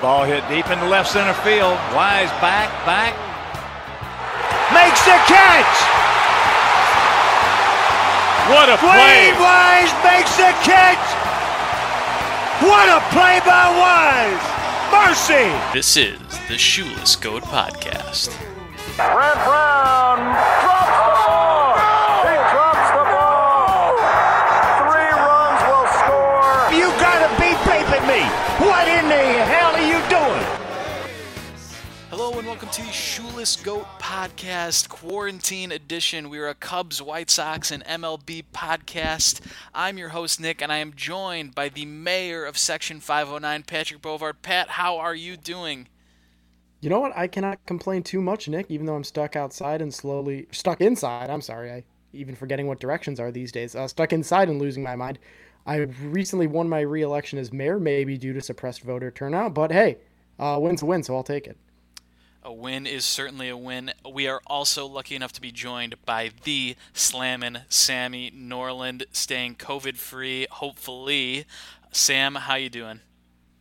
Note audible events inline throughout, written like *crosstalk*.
Ball hit deep in the left center field. Wise back, back. Makes the catch! What a play! Dwayne Wise makes the catch! What a play by Wise! Mercy! This is the Shoeless Goat Podcast. Brant welcome to the Shoeless Goat Podcast Quarantine Edition. We are a Cubs, White Sox, and MLB podcast. I'm your host, Nick, and I am joined by the mayor of Section 509, Patrick Bovard. Pat, how are you doing? You know what? I cannot complain too much, Nick, even though I'm stuck outside and slowly stuck inside. I'm sorry. I even forgetting what directions are these days. Uh, stuck inside and losing my mind. I recently won my re-election as mayor, maybe due to suppressed voter turnout, but hey, uh, win's a win, so I'll take it. A win is certainly a win. We are also lucky enough to be joined by the Slammin' Sammy Norland, staying COVID-free, hopefully. Sam, how you doing?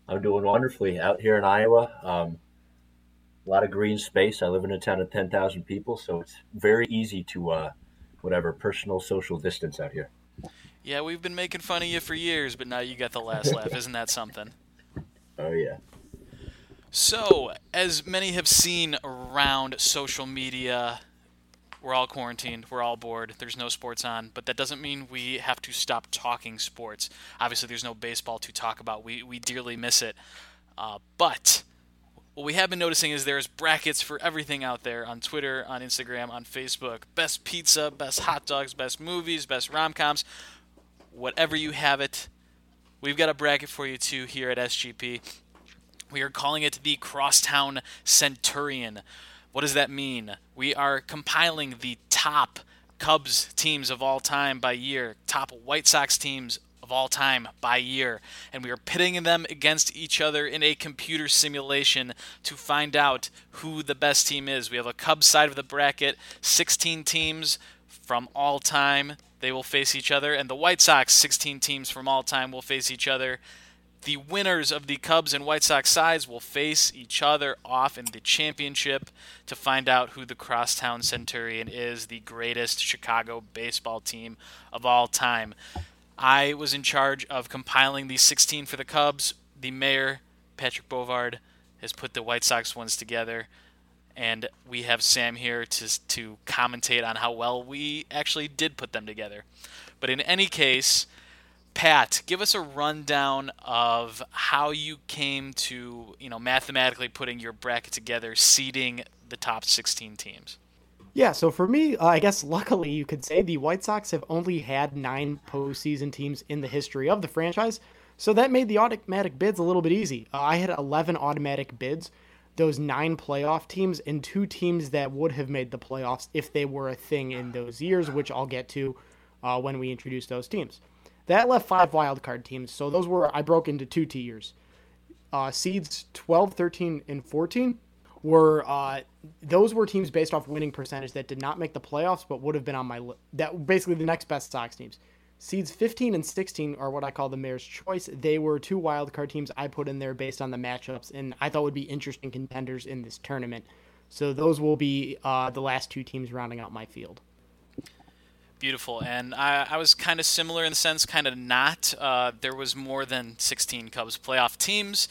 I'm doing wonderfully out here in Iowa. Um, a lot of green space. I live in a town of 10,000 people, so it's very easy to, uh, whatever, personal social distance out here. Yeah, we've been making fun of you for years, but now you got the last laugh. *laughs* Isn't that something? Oh, yeah. So, as many have seen around social media, we're all quarantined, we're all bored, there's no sports on, but that doesn't mean we have to stop talking sports. Obviously, there's no baseball to talk about. We, we dearly miss it. Uh, but what we have been noticing is there's brackets for everything out there on Twitter, on Instagram, on Facebook. Best pizza, best hot dogs, best movies, best rom coms. Whatever you have it, we've got a bracket for you too here at SGP. We are calling it the Crosstown Centurion. What does that mean? We are compiling the top Cubs teams of all time by year, top White Sox teams of all time by year, and we are pitting them against each other in a computer simulation to find out who the best team is. We have a Cubs side of the bracket, 16 teams from all time. They will face each other, and the White Sox, 16 teams from all time, will face each other. The winners of the Cubs and White Sox sides will face each other off in the championship to find out who the Crosstown Centurion is, the greatest Chicago baseball team of all time. I was in charge of compiling the 16 for the Cubs. The mayor, Patrick Bovard, has put the White Sox ones together. And we have Sam here to, to commentate on how well we actually did put them together. But in any case, Pat, give us a rundown of how you came to, you know, mathematically putting your bracket together, seeding the top 16 teams. Yeah, so for me, uh, I guess luckily you could say the White Sox have only had nine postseason teams in the history of the franchise, so that made the automatic bids a little bit easy. Uh, I had 11 automatic bids, those nine playoff teams, and two teams that would have made the playoffs if they were a thing in those years, which I'll get to uh, when we introduce those teams. That left five wildcard teams, so those were, I broke into two tiers. Uh, seeds 12, 13, and 14 were uh, those were teams based off winning percentage that did not make the playoffs but would have been on my list. That basically the next best Sox teams. Seeds 15 and 16 are what I call the mayor's choice. They were two wild card teams I put in there based on the matchups and I thought would be interesting contenders in this tournament. So those will be uh, the last two teams rounding out my field. Beautiful, and I, I was kind of similar in the sense, kind of not. Uh, there was more than 16 Cubs playoff teams.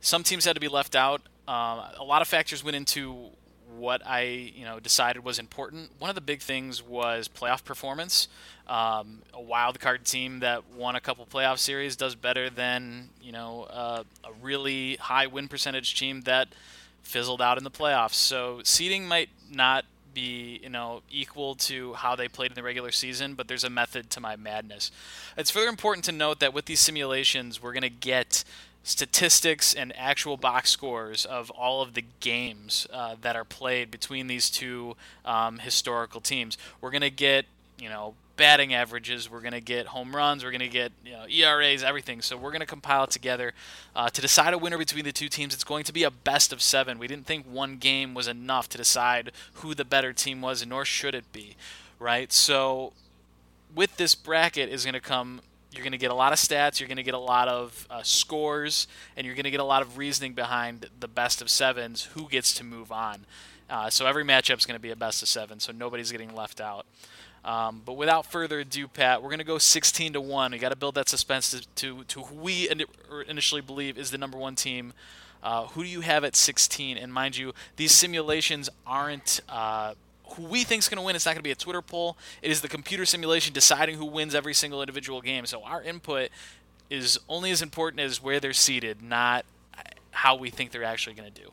Some teams had to be left out. Um, a lot of factors went into what I you know decided was important. One of the big things was playoff performance. Um, a wild card team that won a couple playoff series does better than you know uh, a really high win percentage team that fizzled out in the playoffs. So seeding might not be you know equal to how they played in the regular season, but there's a method to my madness. It's further important to note that with these simulations, we're going to get statistics and actual box scores of all of the games uh, that are played between these two um, historical teams. We're going to get, you know, batting averages. We're going to get home runs. We're going to get you know, ERAs, everything. So we're going to compile it together uh, to decide a winner between the two teams. It's going to be a best of seven. We didn't think one game was enough to decide who the better team was, nor should it be, right? So with this bracket is going to come You're going to get a lot of stats, you're going to get a lot of uh, scores, and you're going to get a lot of reasoning behind the best of sevens, who gets to move on. Uh, so every matchup is going to be a best of seven, so nobody's getting left out. Um, but without further ado, Pat, we're going to go 16 to one. We got to build that suspense to, to, to who we initially believe is the number one team. Uh, who do you have at 16? And mind you, these simulations aren't uh, who we think is going to win. It's not going to be a Twitter poll. It is the computer simulation deciding who wins every single individual game. So our input is only as important as where they're seated, not how we think they're actually going to do.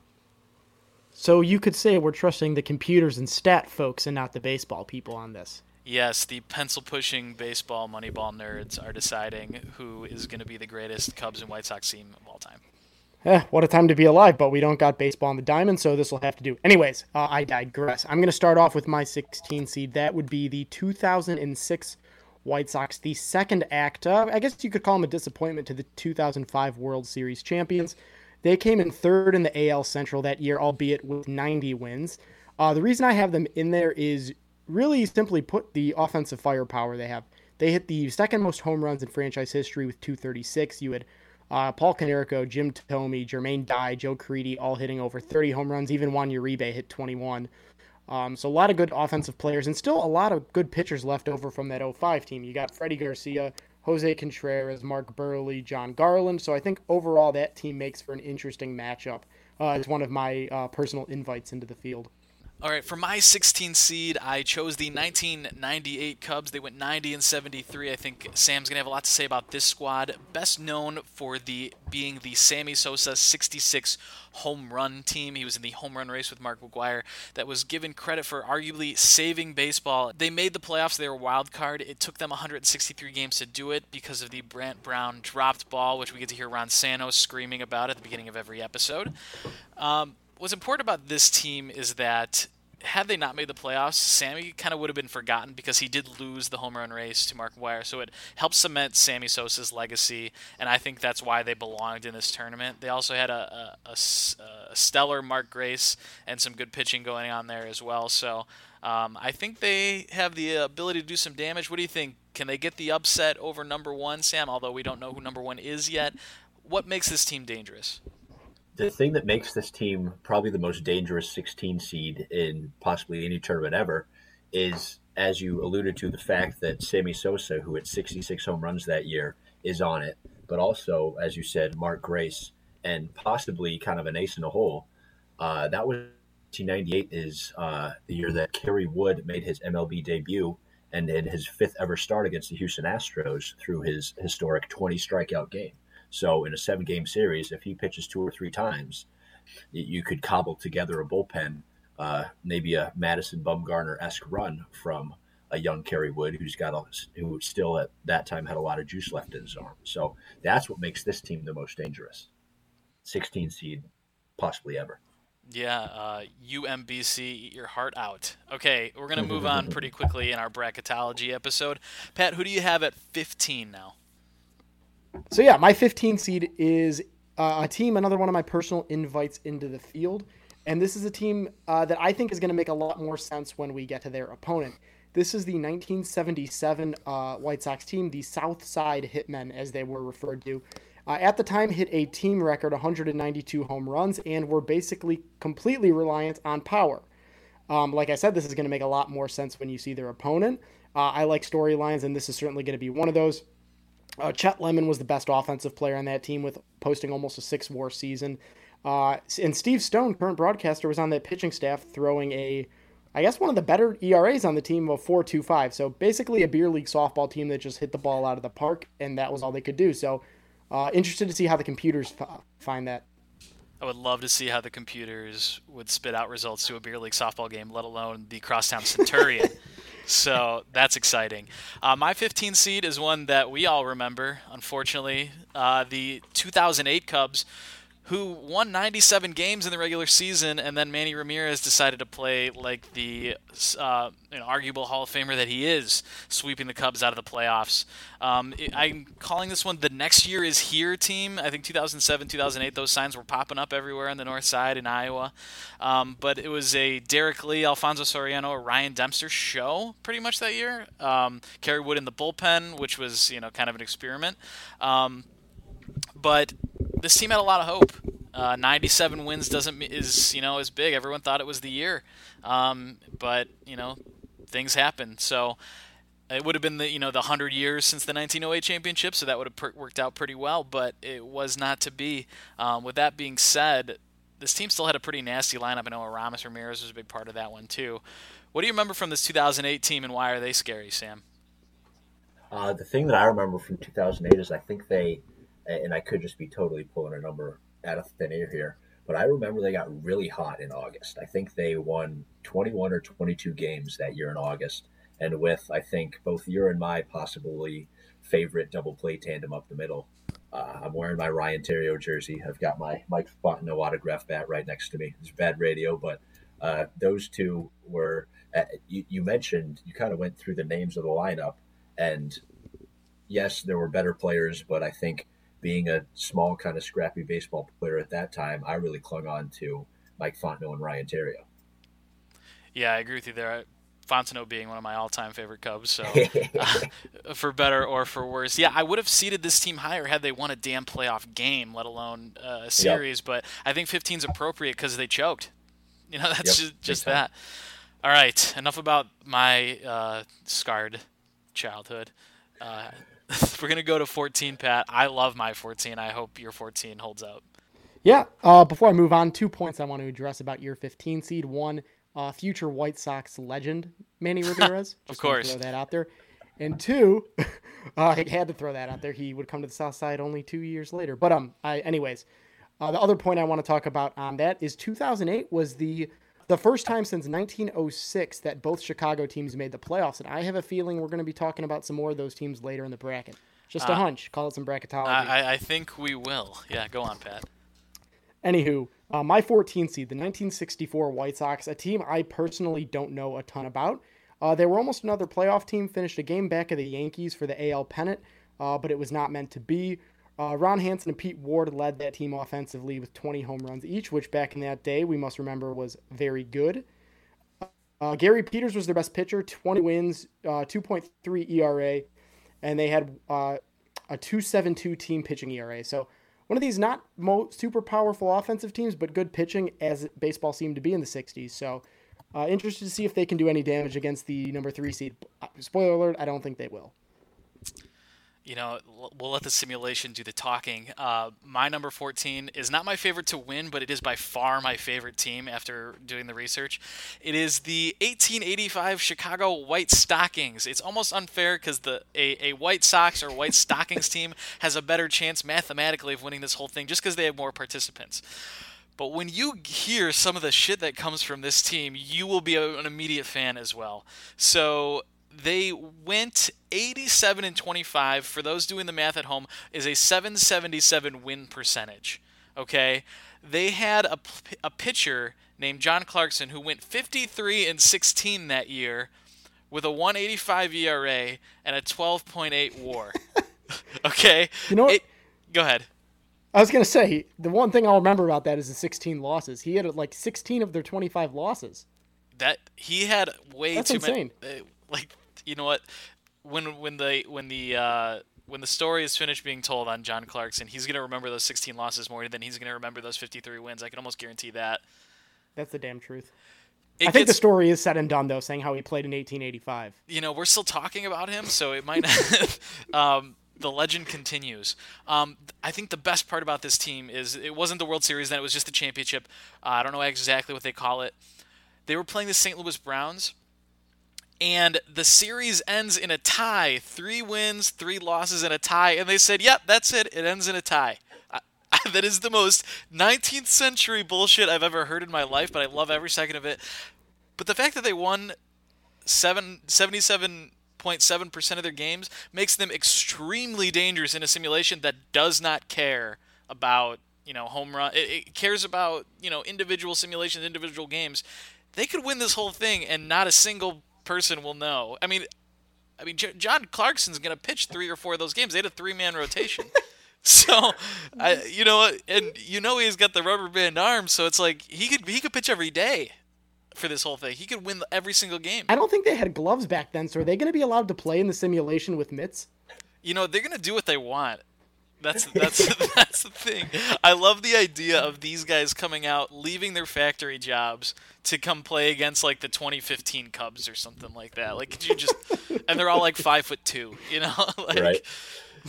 So you could say we're trusting the computers and stat folks and not the baseball people on this. Yes, the pencil pushing baseball Moneyball nerds are deciding who is going to be the greatest Cubs and White Sox team of all time. Eh, what a time to be alive, but we don't got baseball on the diamond, so this will have to do. Anyways, uh, I digress. I'm going to start off with my 16 seed. That would be the 2006 White Sox, the second act. Uh, I guess you could call them a disappointment to the 2005 World Series champions. They came in third in the AL Central that year, albeit with 90 wins. Uh, the reason I have them in there is really simply put the offensive firepower they have. They hit the second most home runs in franchise history with 236. You had uh, Paul Konerko, Jim Thome, Jermaine Dye, Joe Crede all hitting over 30 home runs. Even Juan Uribe hit 21. Um, so a lot of good offensive players and still a lot of good pitchers left over from that 05 team. You got Freddie Garcia, Jose Contreras, Mark Buehrle, Jon Garland. So I think overall that team makes for an interesting matchup. Uh, it's one of my uh, personal invites into the field. All right, for my 16 seed, I chose the 1998 Cubs. They went 90 and 73. I think Sam's gonna have a lot to say about this squad. Best known for the being the Sammy Sosa 66 home run team. He was in the home run race with Mark McGwire. That was given credit for arguably saving baseball. They made the playoffs. They were wild card. It took them 163 games to do it because of the Brant Brown dropped ball, which we get to hear Ron Santo screaming about at the beginning of every episode. Um, what's important about this team is that had they not made the playoffs, Sammy kind of would have been forgotten because he did lose the home run race to Mark McGwire. So it helps cement Sammy Sosa's legacy, and I think that's why they belonged in this tournament. They also had a, a, a, a stellar Mark Grace and some good pitching going on there as well. So um, I think they have the ability to do some damage. What do you think? Can they get the upset over number one, Sam? Although we don't know who number one is yet. What makes this team dangerous? The thing that makes this team probably the most dangerous 16 seed in possibly any tournament ever is, as you alluded to, the fact that Sammy Sosa, who hit 66 home runs that year, is on it. But also, as you said, Mark Grace, and possibly kind of an ace in the hole. Uh, that was 1998 is uh, the year that Kerry Wood made his MLB debut and in his fifth ever start against the Houston Astros threw his historic 20 strikeout game. So in a seven game series, if he pitches two or three times, you could cobble together a bullpen, uh, maybe a Madison Bumgarner esque run from a young Kerry Wood who's got a, who still at that time had a lot of juice left in his arm. So that's what makes this team the most dangerous. 16 seed, possibly ever. Yeah, uh, UMBC, eat your heart out. Okay, we're going to move on *laughs* pretty quickly in our bracketology episode. Pat, who do you have at 15 now? So yeah, my 15 seed is uh, a team, another one of my personal invites into the field, and this is a team uh, that I think is going to make a lot more sense when we get to their opponent. This is the 1977 uh, White Sox team, the South Side Hitmen, as they were referred to. Uh, at the time, hit a team record 192 home runs and were basically completely reliant on power. Um, like I said, this is going to make a lot more sense when you see their opponent. Uh, I like storylines, and this is certainly going to be one of those. Uh, Chet Lemon was the best offensive player on that team with posting almost a six WAR season. Uh, and Steve Stone, current broadcaster, was on that pitching staff throwing a, I guess, one of the better ERAs on the team of 4.25. So basically a beer league softball team that just hit the ball out of the park, and that was all they could do. So uh, interested to see how the computers f- find that. I would love to see how the computers would spit out results to a beer league softball game, let alone the Crosstown Centurion. *laughs* so that's exciting. Uh, my 15 seed is one that we all remember, unfortunately. Uh, the 2008 Cubs, who won 97 games in the regular season, and then Manny Ramirez decided to play like the uh, an arguable Hall of Famer that he is, sweeping the Cubs out of the playoffs. Um, I'm calling this one the next year is here team. I think 2007, 2008, those signs were popping up everywhere on the north side in Iowa. Um, but it was a Derrek Lee, Alfonso Soriano, Ryan Dempster show pretty much that year. Um, Kerry Wood in the bullpen, which was you know kind of an experiment. Um, but this team had a lot of hope. Uh, 97 wins doesn't is you know as big. Everyone thought it was the year, um, but you know things happen. So it would have been the you know the 100 years since the 1908 championship, so that would have per- worked out pretty well. But it was not to be. Um, with that being said, this team still had a pretty nasty lineup. I know Aramis Ramirez was a big part of that one too. What do you remember from this 2008 team, and why are they scary, Sam? Uh, the thing that I remember from 2008 is I think they and I could just be totally pulling a number out of thin air here, but I remember they got really hot in August. I think they won 21 or 22 games that year in August, and with I think both your and my possibly favorite double play tandem up the middle. Uh, I'm wearing my Ryan Theriot jersey. I've got my Mike Fontenot autograph bat right next to me. It's bad radio, but uh, those two were. Uh, you, you mentioned you kind of went through the names of the lineup, and yes, there were better players, but I think being a small, kind of scrappy baseball player at that time, I really clung on to Mike Fontenot and Ryan Theriot. Yeah, I agree with you there. Fontenot being one of my all-time favorite Cubs, so *laughs* uh, for better or for worse, yeah, I would have seeded this team higher had they won a damn playoff game, let alone uh, a series. Yep. But I think 15 is appropriate because they choked. *laughs* You know, that's yep, just, just that. All right, enough about my uh, scarred childhood. *laughs* We're gonna go to 14, Pat. I love my 14. I hope your 14 holds up. Yeah. Uh, before I move on, two points I want to address about your 15 seed. One, uh, future White Sox legend Manny *laughs* Ramirez. of course. Throw that out there. And two, *laughs* uh, I had to throw that out there. He would come to the South Side only two years later. But um, I, anyways, uh, the other point I want to talk about on that is 2008 was the the first time since 1906 that both Chicago teams made the playoffs, and I have a feeling we're going to be talking about some more of those teams later in the bracket. Just a uh, hunch. Call it some bracketology. I, I, think we will. Yeah, go on, Pat. Anywho, uh, my 14 seed, the 1964 White Sox, a team I personally don't know a ton about. Uh, they were almost another playoff team, finished a game back of the Yankees for the AL pennant, uh, but it was not meant to be. Uh, Ron Hansen and Pete Ward led that team offensively with 20 home runs each, which back in that day we must remember was very good. Uh, Gary Peters was their best pitcher, 20 wins, uh, 2.3 ERA, and they had uh, a 2.72 team pitching ERA. So one of these not super powerful offensive teams, but good pitching as baseball seemed to be in the 60s. So uh, interested to see if they can do any damage against the number three seed. Spoiler alert: I don't think they will you know, we'll let the simulation do the talking. Uh, my number 14 is not my favorite to win, but it is by far my favorite team after doing the research. It is the 1885 Chicago White Stockings. It's almost unfair because the a, a White Sox or White Stockings team has a better chance mathematically of winning this whole thing just because they have more participants. But when you hear some of the shit that comes from this team, you will be an immediate fan as well. So they went 87 and 25. For those doing the math at home, is a 777 win percentage. Okay, they had a, a pitcher named John Clarkson who went 53 and 16 that year with a 185 ERA and a 12.8 WAR. *laughs* okay, you know what? It, go ahead. I was gonna say the one thing I'll remember about that is the 16 losses. He had like 16 of their 25 losses. That he had way That's too insane. many. Uh, like you know what? When when the when the uh, when the story is finished being told on John Clarkson, he's gonna remember those 16 losses more than he's gonna remember those 53 wins. I can almost guarantee that. That's the damn truth. It I think the story is said and done though, saying how he played in 1885. You know, we're still talking about him, so it might. Not, *laughs* um, the legend continues. Um, I think the best part about this team is it wasn't the World Series, then it was just the championship. Uh, I don't know exactly what they call it. They were playing the St. Louis Browns and the series ends in a tie. Three wins three losses and a tie. And they said yep that's it. It ends in a tie. *laughs* That is the most 19th century bullshit i've ever heard in my life but i love every second of it. But the fact that they won 7 77.7% of their games makes them extremely dangerous in a simulation that does not care about you know home run. It, it cares about you know individual simulations, individual games. They could win this whole thing, and not a single person will know. I mean, I mean, J- John Clarkson's going to pitch three or four of those games. They had a three-man rotation. *laughs* so, I, you know, and you know he's got the rubber band arm, so it's like he could he could pitch every day for this whole thing. He could win every single game. I don't think they had gloves back then, so are they going to be allowed to play in the simulation with mitts? You know, they're going to do what they want. That's *laughs* that's that's the thing. I love the idea of these guys coming out, leaving their factory jobs to come play against like the 2015 Cubs or something like that. Like, could you just? *laughs* And they're all like five foot two, you know. *laughs* like, Right.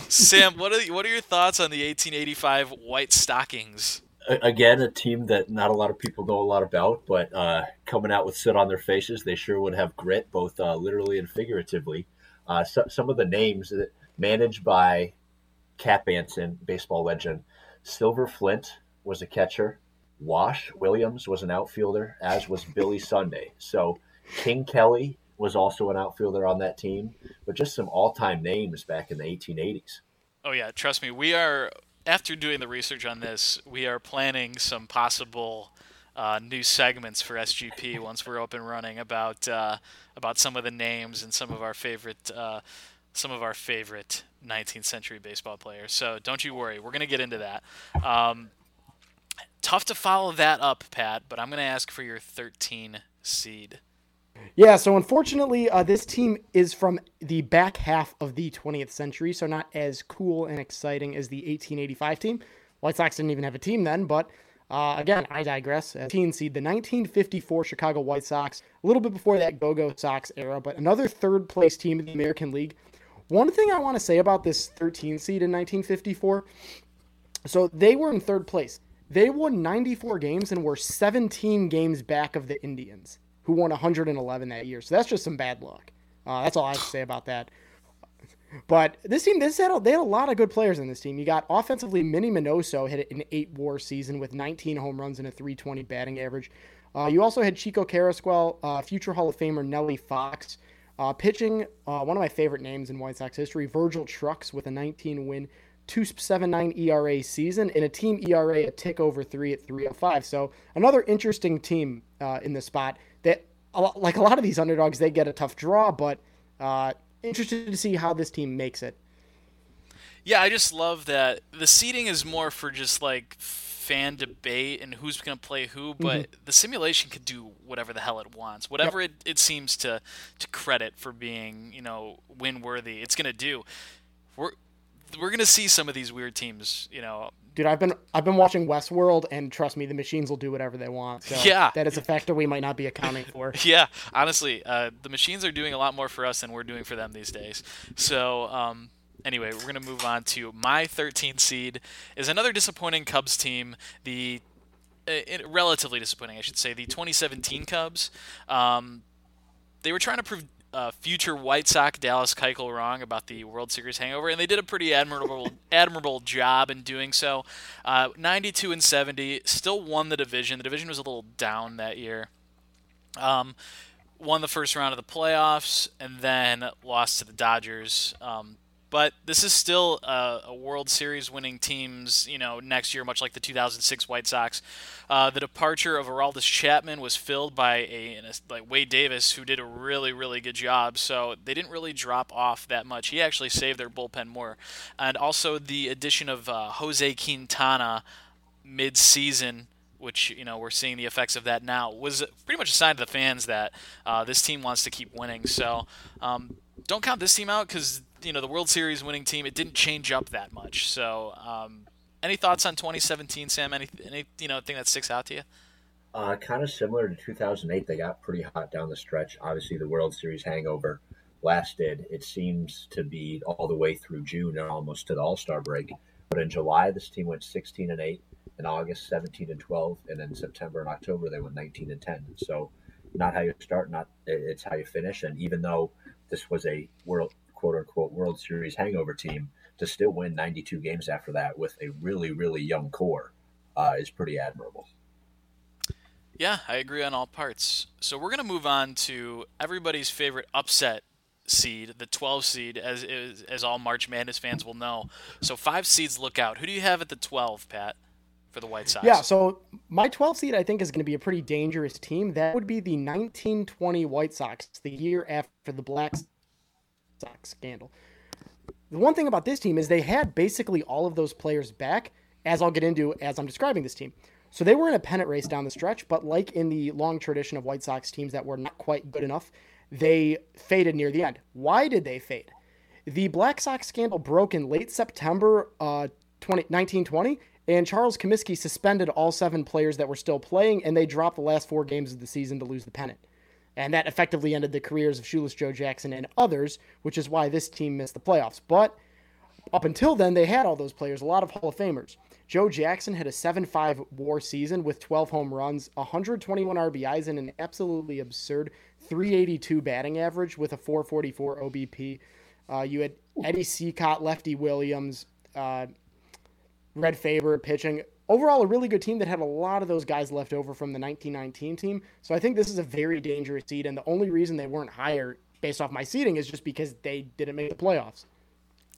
Sam, what are what are your thoughts on the 1885 White Stockings? Again, a team that not a lot of people know a lot about, but uh, coming out with soot on their faces, they sure would have grit, both uh, literally and figuratively. Uh, so, some of the names that managed by Cap Anson, baseball legend. Silver Flint was a catcher. Wash Williams was an outfielder, as was Billy Sunday. So King Kelly was also an outfielder on that team, but just some all-time names back in the 1880s. Oh yeah, trust me. We are after doing the research on this, we are planning some possible uh, new segments for SGP once we're up and running about uh, about some of the names and some of our favorite uh, some of our favorite 19th century baseball player. So don't you worry, we're gonna get into that. Um, tough to follow that up, Pat, but I'm gonna ask for your 13 seed. Yeah, so unfortunately, uh, this team is from the back half of the 20th century, so not as cool and exciting as the 1885 team. White Sox didn't even have a team then, but uh, again, I digress. Uh, 13 seed, the 1954 Chicago White Sox, a little bit before that Go Go Sox era, but another third place team in the American League. One thing I want to say about this 13 seed in 1954 so they were in third place. They won 94 games and were 17 games back of the Indians, who won 111 that year. So that's just some bad luck. Uh, that's all I have to say about that. But this team, this had a, they had a lot of good players in this team. You got offensively, Minnie Minoso hit an eight WAR season with 19 home runs and a 320 batting average. Uh, you also had Chico Carrasquel, uh, future Hall of Famer Nellie Fox, uh, pitching uh, one of my favorite names in White Sox history, Virgil Trucks with a 19 win, 2.79 ERA season, and a team ERA a tick over three at 305. So another interesting team uh, in the spot. That like a lot of these underdogs, they get a tough draw, but uh, interested to see how this team makes it. Yeah, I just love that the seating is more for just like fan debate and who's going to play who, but the simulation could do whatever the hell it wants. Whatever it, it seems to to credit for being, you know, win worthy, it's going to do. We're we're going to see some of these weird teams, you know. Dude, I've been I've been watching Westworld, and trust me, the machines will do whatever they want. So Yeah. that is a factor we might not be accounting for. *laughs* Yeah, honestly, uh, the machines are doing a lot more for us than we're doing for them these days. So, um, anyway, we're gonna move on to my 13th seed is another disappointing Cubs team. The uh, relatively disappointing, I should say, the 2017 Cubs. Um, they were trying to prove uh, future White Sox Dallas Keuchel wrong about the World Series hangover, and they did a pretty admirable *laughs* admirable job in doing so. Uh, 92 and 70, still won the division. The division was a little down that year. Um, won the first round of the playoffs and then lost to the Dodgers. Um, but this is still a, a World Series winning teams, you know, next year, much like the 2006 White Sox. Uh, the departure of Aroldis Chapman was filled by a, an- like Wade Davis, who did a really, really good job. So they didn't really drop off that much. He actually saved their bullpen more, and also the addition of uh, Jose Quintana mid-season which you know we're seeing the effects of that now, was pretty much a sign to the fans that uh, this team wants to keep winning. So um, don't count this team out because you know the World Series winning team it didn't change up that much. So um, any thoughts on 2017, Sam? Any any you know thing that sticks out to you? Uh, kind of similar to 2008, they got pretty hot down the stretch. Obviously, the World Series hangover lasted, it seems to be all the way through June and almost to the All Star break. But in July, this team went 16 and 8. In August, 17 and 12. And in September and October, they went 19 and 10. So, not how you start, not it's how you finish. And even though this was a world, quote unquote, World Series hangover team, to still win 92 games after that with a really, really young core uh, is pretty admirable. Yeah, I agree on all parts. So we're gonna move on to everybody's favorite upset seed, the 12 seed, as as, as all March Madness fans will know. So five seeds look out. Who do you have at the 12, Pat, for for the White Sox. Yeah, so my 12 seed I think is going to be a pretty dangerous team. That would be the 1920 White Sox, the year after the Black Sox scandal. The one thing about this team is they had basically all of those players back, as I'll get into as I'm describing this team. So they were in a pennant race down the stretch, but like in the long tradition of White Sox teams that were not quite good enough, they faded near the end. Why did they fade? The Black Sox scandal broke in late September uh, 20, 1920, and Charles Comiskey suspended all seven players that were still playing, and they dropped the last four games of the season to lose the pennant. And that effectively ended the careers of Shoeless Joe Jackson and others, which is why this team missed the playoffs. But up until then, they had all those players, a lot of Hall of Famers. Joe Jackson had a 7 5 war season with 12 home runs, 121 RBIs, and an absolutely absurd 382 batting average with a 444 OBP. Uh, you had Eddie Cicotte, Lefty Williams, uh, Red Faber pitching. Overall, a really good team that had a lot of those guys left over from the 1919 team. So I think this is a very dangerous seed, and the only reason they weren't higher based off my seeding is just because they didn't make the playoffs.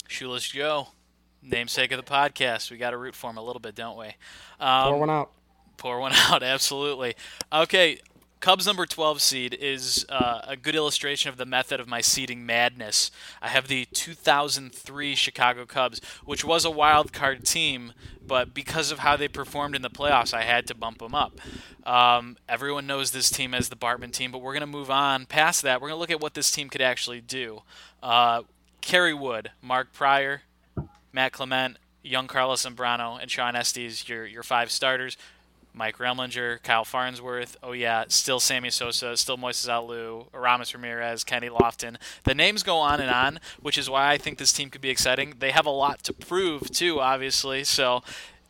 Shoeless Joe, namesake of the podcast. We got to root for him a little bit, don't we? Um, Pour one out. Pour one *laughs* out, absolutely. Okay, Cubs number 12 seed is uh, a good illustration of the method of my seeding madness. I have the 2003 Chicago Cubs, which was a wild card team, but because of how they performed in the playoffs, I had to bump them up. Um, everyone knows this team as the Bartman team, but we're going to move on past that. We're going to look at what this team could actually do. Uh, Kerry Wood, Mark Prior, Matt Clement, young Carlos Zambrano, and Shawn Estes, your your five starters. Mike Remlinger, Kyle Farnsworth. Oh yeah, still Sammy Sosa, still Moises Alou, Aramis Ramirez, Kenny Lofton. The names go on and on, which is why I think this team could be exciting. They have a lot to prove too, obviously. So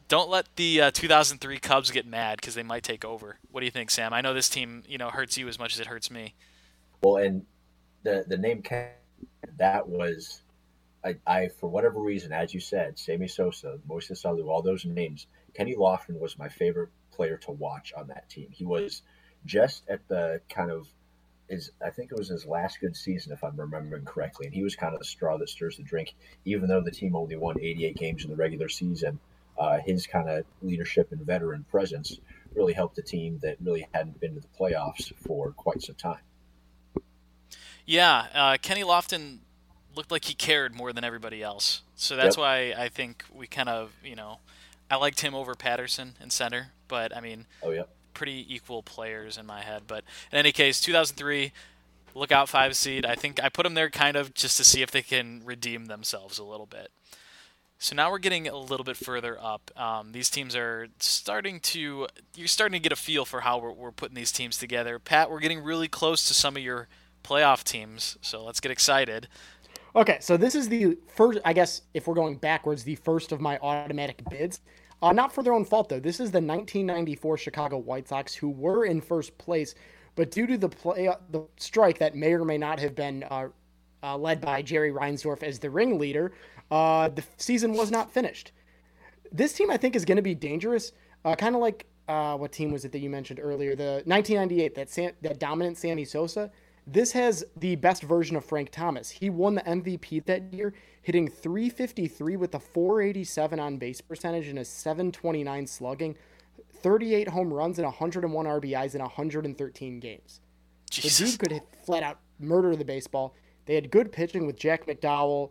don't let the uh, 2003 Cubs get mad because they might take over. What do you think, Sam? I know this team, you know, hurts you as much as it hurts me. Well, and the the name that was, I, I for whatever reason, as you said, Sammy Sosa, Moises Alou, all those names. Kenny Lofton was my favorite player to watch on that team. He was just at the kind of is I think it was his last good season if I'm remembering correctly, and he was kind of the straw that stirs the drink. Even though the team only won 88 games in the regular season, uh, his kind of leadership and veteran presence really helped the team that really hadn't been to the playoffs for quite some time. Yeah, uh, Kenny Lofton looked like he cared more than everybody else, so that's Yep. why I think we kind of you know I liked him over Patterson in center, but I mean Oh yeah. pretty equal players in my head. But in any case, 2003, lookout five seed. I think I put them there kind of just to see if they can redeem themselves a little bit. So now we're getting a little bit further up. Um, these teams are starting to, you're starting to get a feel for how we're, we're putting these teams together. Pat, we're getting really close to some of your playoff teams, so let's get excited. Okay, so this is the first, I guess, if we're going backwards, the first of my automatic bids. Uh, not for their own fault, though. This is the 1994 Chicago White Sox, who were in first place, but due to the play, the strike that may or may not have been uh, uh, led by Jerry Reinsdorf as the ringleader, uh, the season was not finished. This team, I think, is going to be dangerous, uh, kind of like uh, what team was it that you mentioned earlier? The 1998, that that dominant Sammy Sosa. This has the best version of Frank Thomas. He won the MVP that year, hitting 353 with a 487 on base percentage and a 729 slugging, 38 home runs and 101 RBIs in 113 games. The dude could hit, flat out murder the baseball. They had good pitching with Jack McDowell,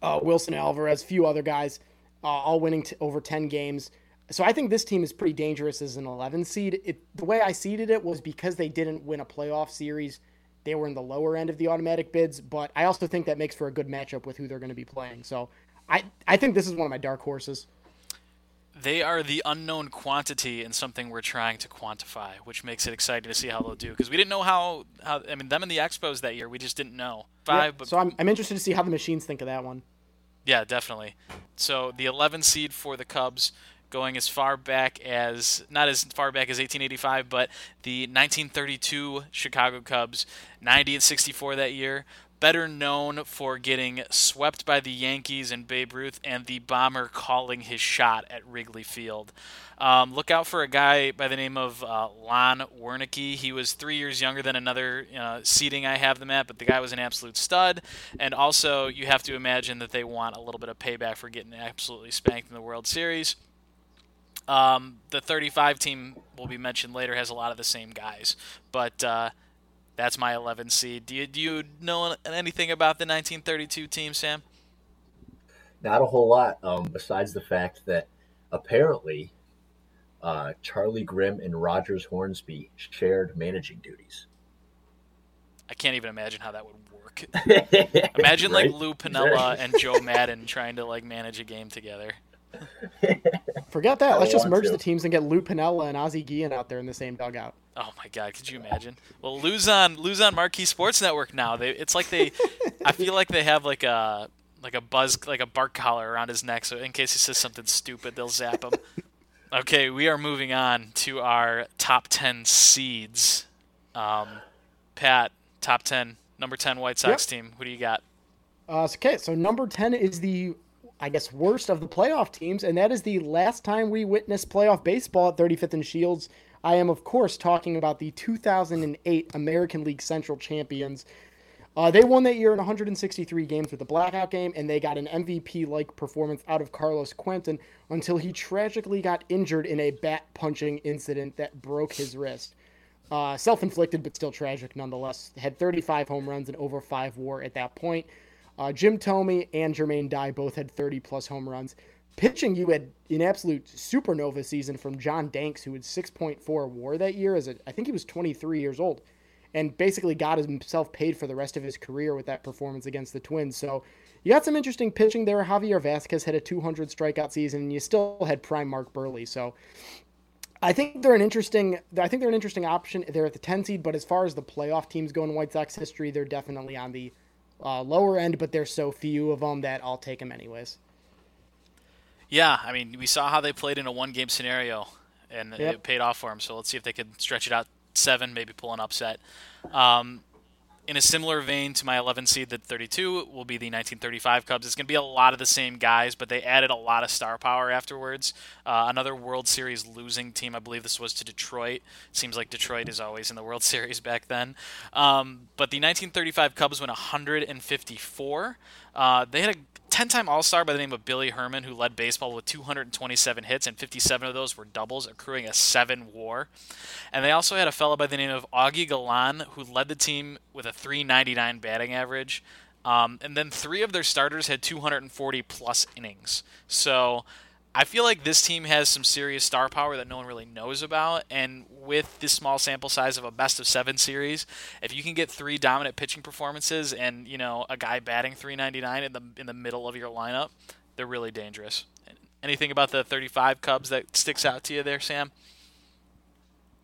uh, Wilson Alvarez, a few other guys, uh, all winning t- over 10 games. So I think this team is pretty dangerous as an 11 seed. It, the way I seeded it was because they didn't win a playoff series. They were in the lower end of the automatic bids, but I also think that makes for a good matchup with who they're going to be playing. So I, I think this is one of my dark horses. They are the unknown quantity in something we're trying to quantify, which makes it exciting to see how they'll do. Because we didn't know how, how, I mean, them and the Expos that year, we just didn't know. Five, Yeah, but so I'm, I'm interested to see how the machines think of that one. Yeah, definitely. So the 11 seed for the Cubs going as far back as not as far back as 1885, but the 1932 Chicago Cubs, 90 and 64 that year, better known for getting swept by the Yankees and Babe Ruth and the bomber calling his shot at Wrigley Field. Um, look out for a guy by the name of uh, Lon Warneke. He was three years younger than another uh, seating I have them at, but the guy was an absolute stud. And also, you have to imagine that they want a little bit of payback for getting absolutely spanked in the World Series. Um, the 35 team will be mentioned later has a lot of the same guys, but uh, that's my 11 seed. Do you do you know anything about the 1932 team, Sam? Not a whole lot, um, besides the fact that apparently uh, Charlie Grimm and Rogers Hornsby shared managing duties. I can't even imagine how that would work. *laughs* imagine Right? like Lou Piniella and Joe Maddon trying to like manage a game together. *laughs* Forget that. Let's just merge to. the teams and get Lou Piniella and Ozzie Guillen out there in the same dugout. Oh my God, could you imagine? Well, Lou's on Lou's on Marquee Sports Network now. They it's like they, I feel like they have like a like a buzz like a bark collar around his neck, so in case he says something stupid, they'll zap him. okay, we are moving on to our top ten seeds. Um, Pat, top ten, number ten White Sox team. Who do you got? Uh, so- okay, so number 10 is the, I guess, worst of the playoff teams, and that is the last time we witnessed playoff baseball at 35th and Shields. I am, of course, talking about the 2008 American League Central champions. Uh, they won that year in 163 games with a blackout game, and they got an MVP like performance out of Carlos Quentin until he tragically got injured in a bat punching incident that broke his wrist. Uh, Self inflicted, but still tragic nonetheless. Had 35 home runs and over five war at that point. Uh, Jim Thome and Jermaine Dye both had 30 plus home runs. Pitching, you had an absolute supernova season from John Danks, who had 6.4 war that year. As a, I think he was 23 years old, and basically got himself paid for the rest of his career with that performance against the Twins. So you got some interesting pitching there. Javier Vazquez had a 200 strikeout season, and you still had prime Mark Buehrle. So I think they're an interesting. I think they're an interesting option. They're at the 10 seed, but as far as the playoff teams go in White Sox history, they're definitely on the uh, lower end. But there's so few of them that I'll take them anyways. Yeah, I mean, we saw how they played in a one-game scenario, and Yep. it paid off for them. So let's see if they can stretch it out seven, maybe pull an upset. Um, in a similar vein to my 11 seed, the 32 will be the 1935 Cubs. It's going to be a lot of the same guys, but they added a lot of star power afterwards. Uh, another World Series losing team, I believe this was to Detroit. Seems like Detroit is always in the World *laughs* Series back then. Um, but the 1935 Cubs went 154. Uh, they had a 10 time All Star by the name of Billy Herman, who led baseball with 227 hits, and 57 of those were doubles, accruing a 7 war. And they also had a fellow by the name of Augie Galan, who led the team with a 399 batting average. Um, and then three of their starters had 240 plus innings. So I feel like this team has some serious star power that no one really knows about. And with this small sample size of a best of seven series, if you can get three dominant pitching performances and you know a guy batting 399 in the in the middle of your lineup, they're really dangerous. Anything about the 35 Cubs that sticks out to you there, Sam?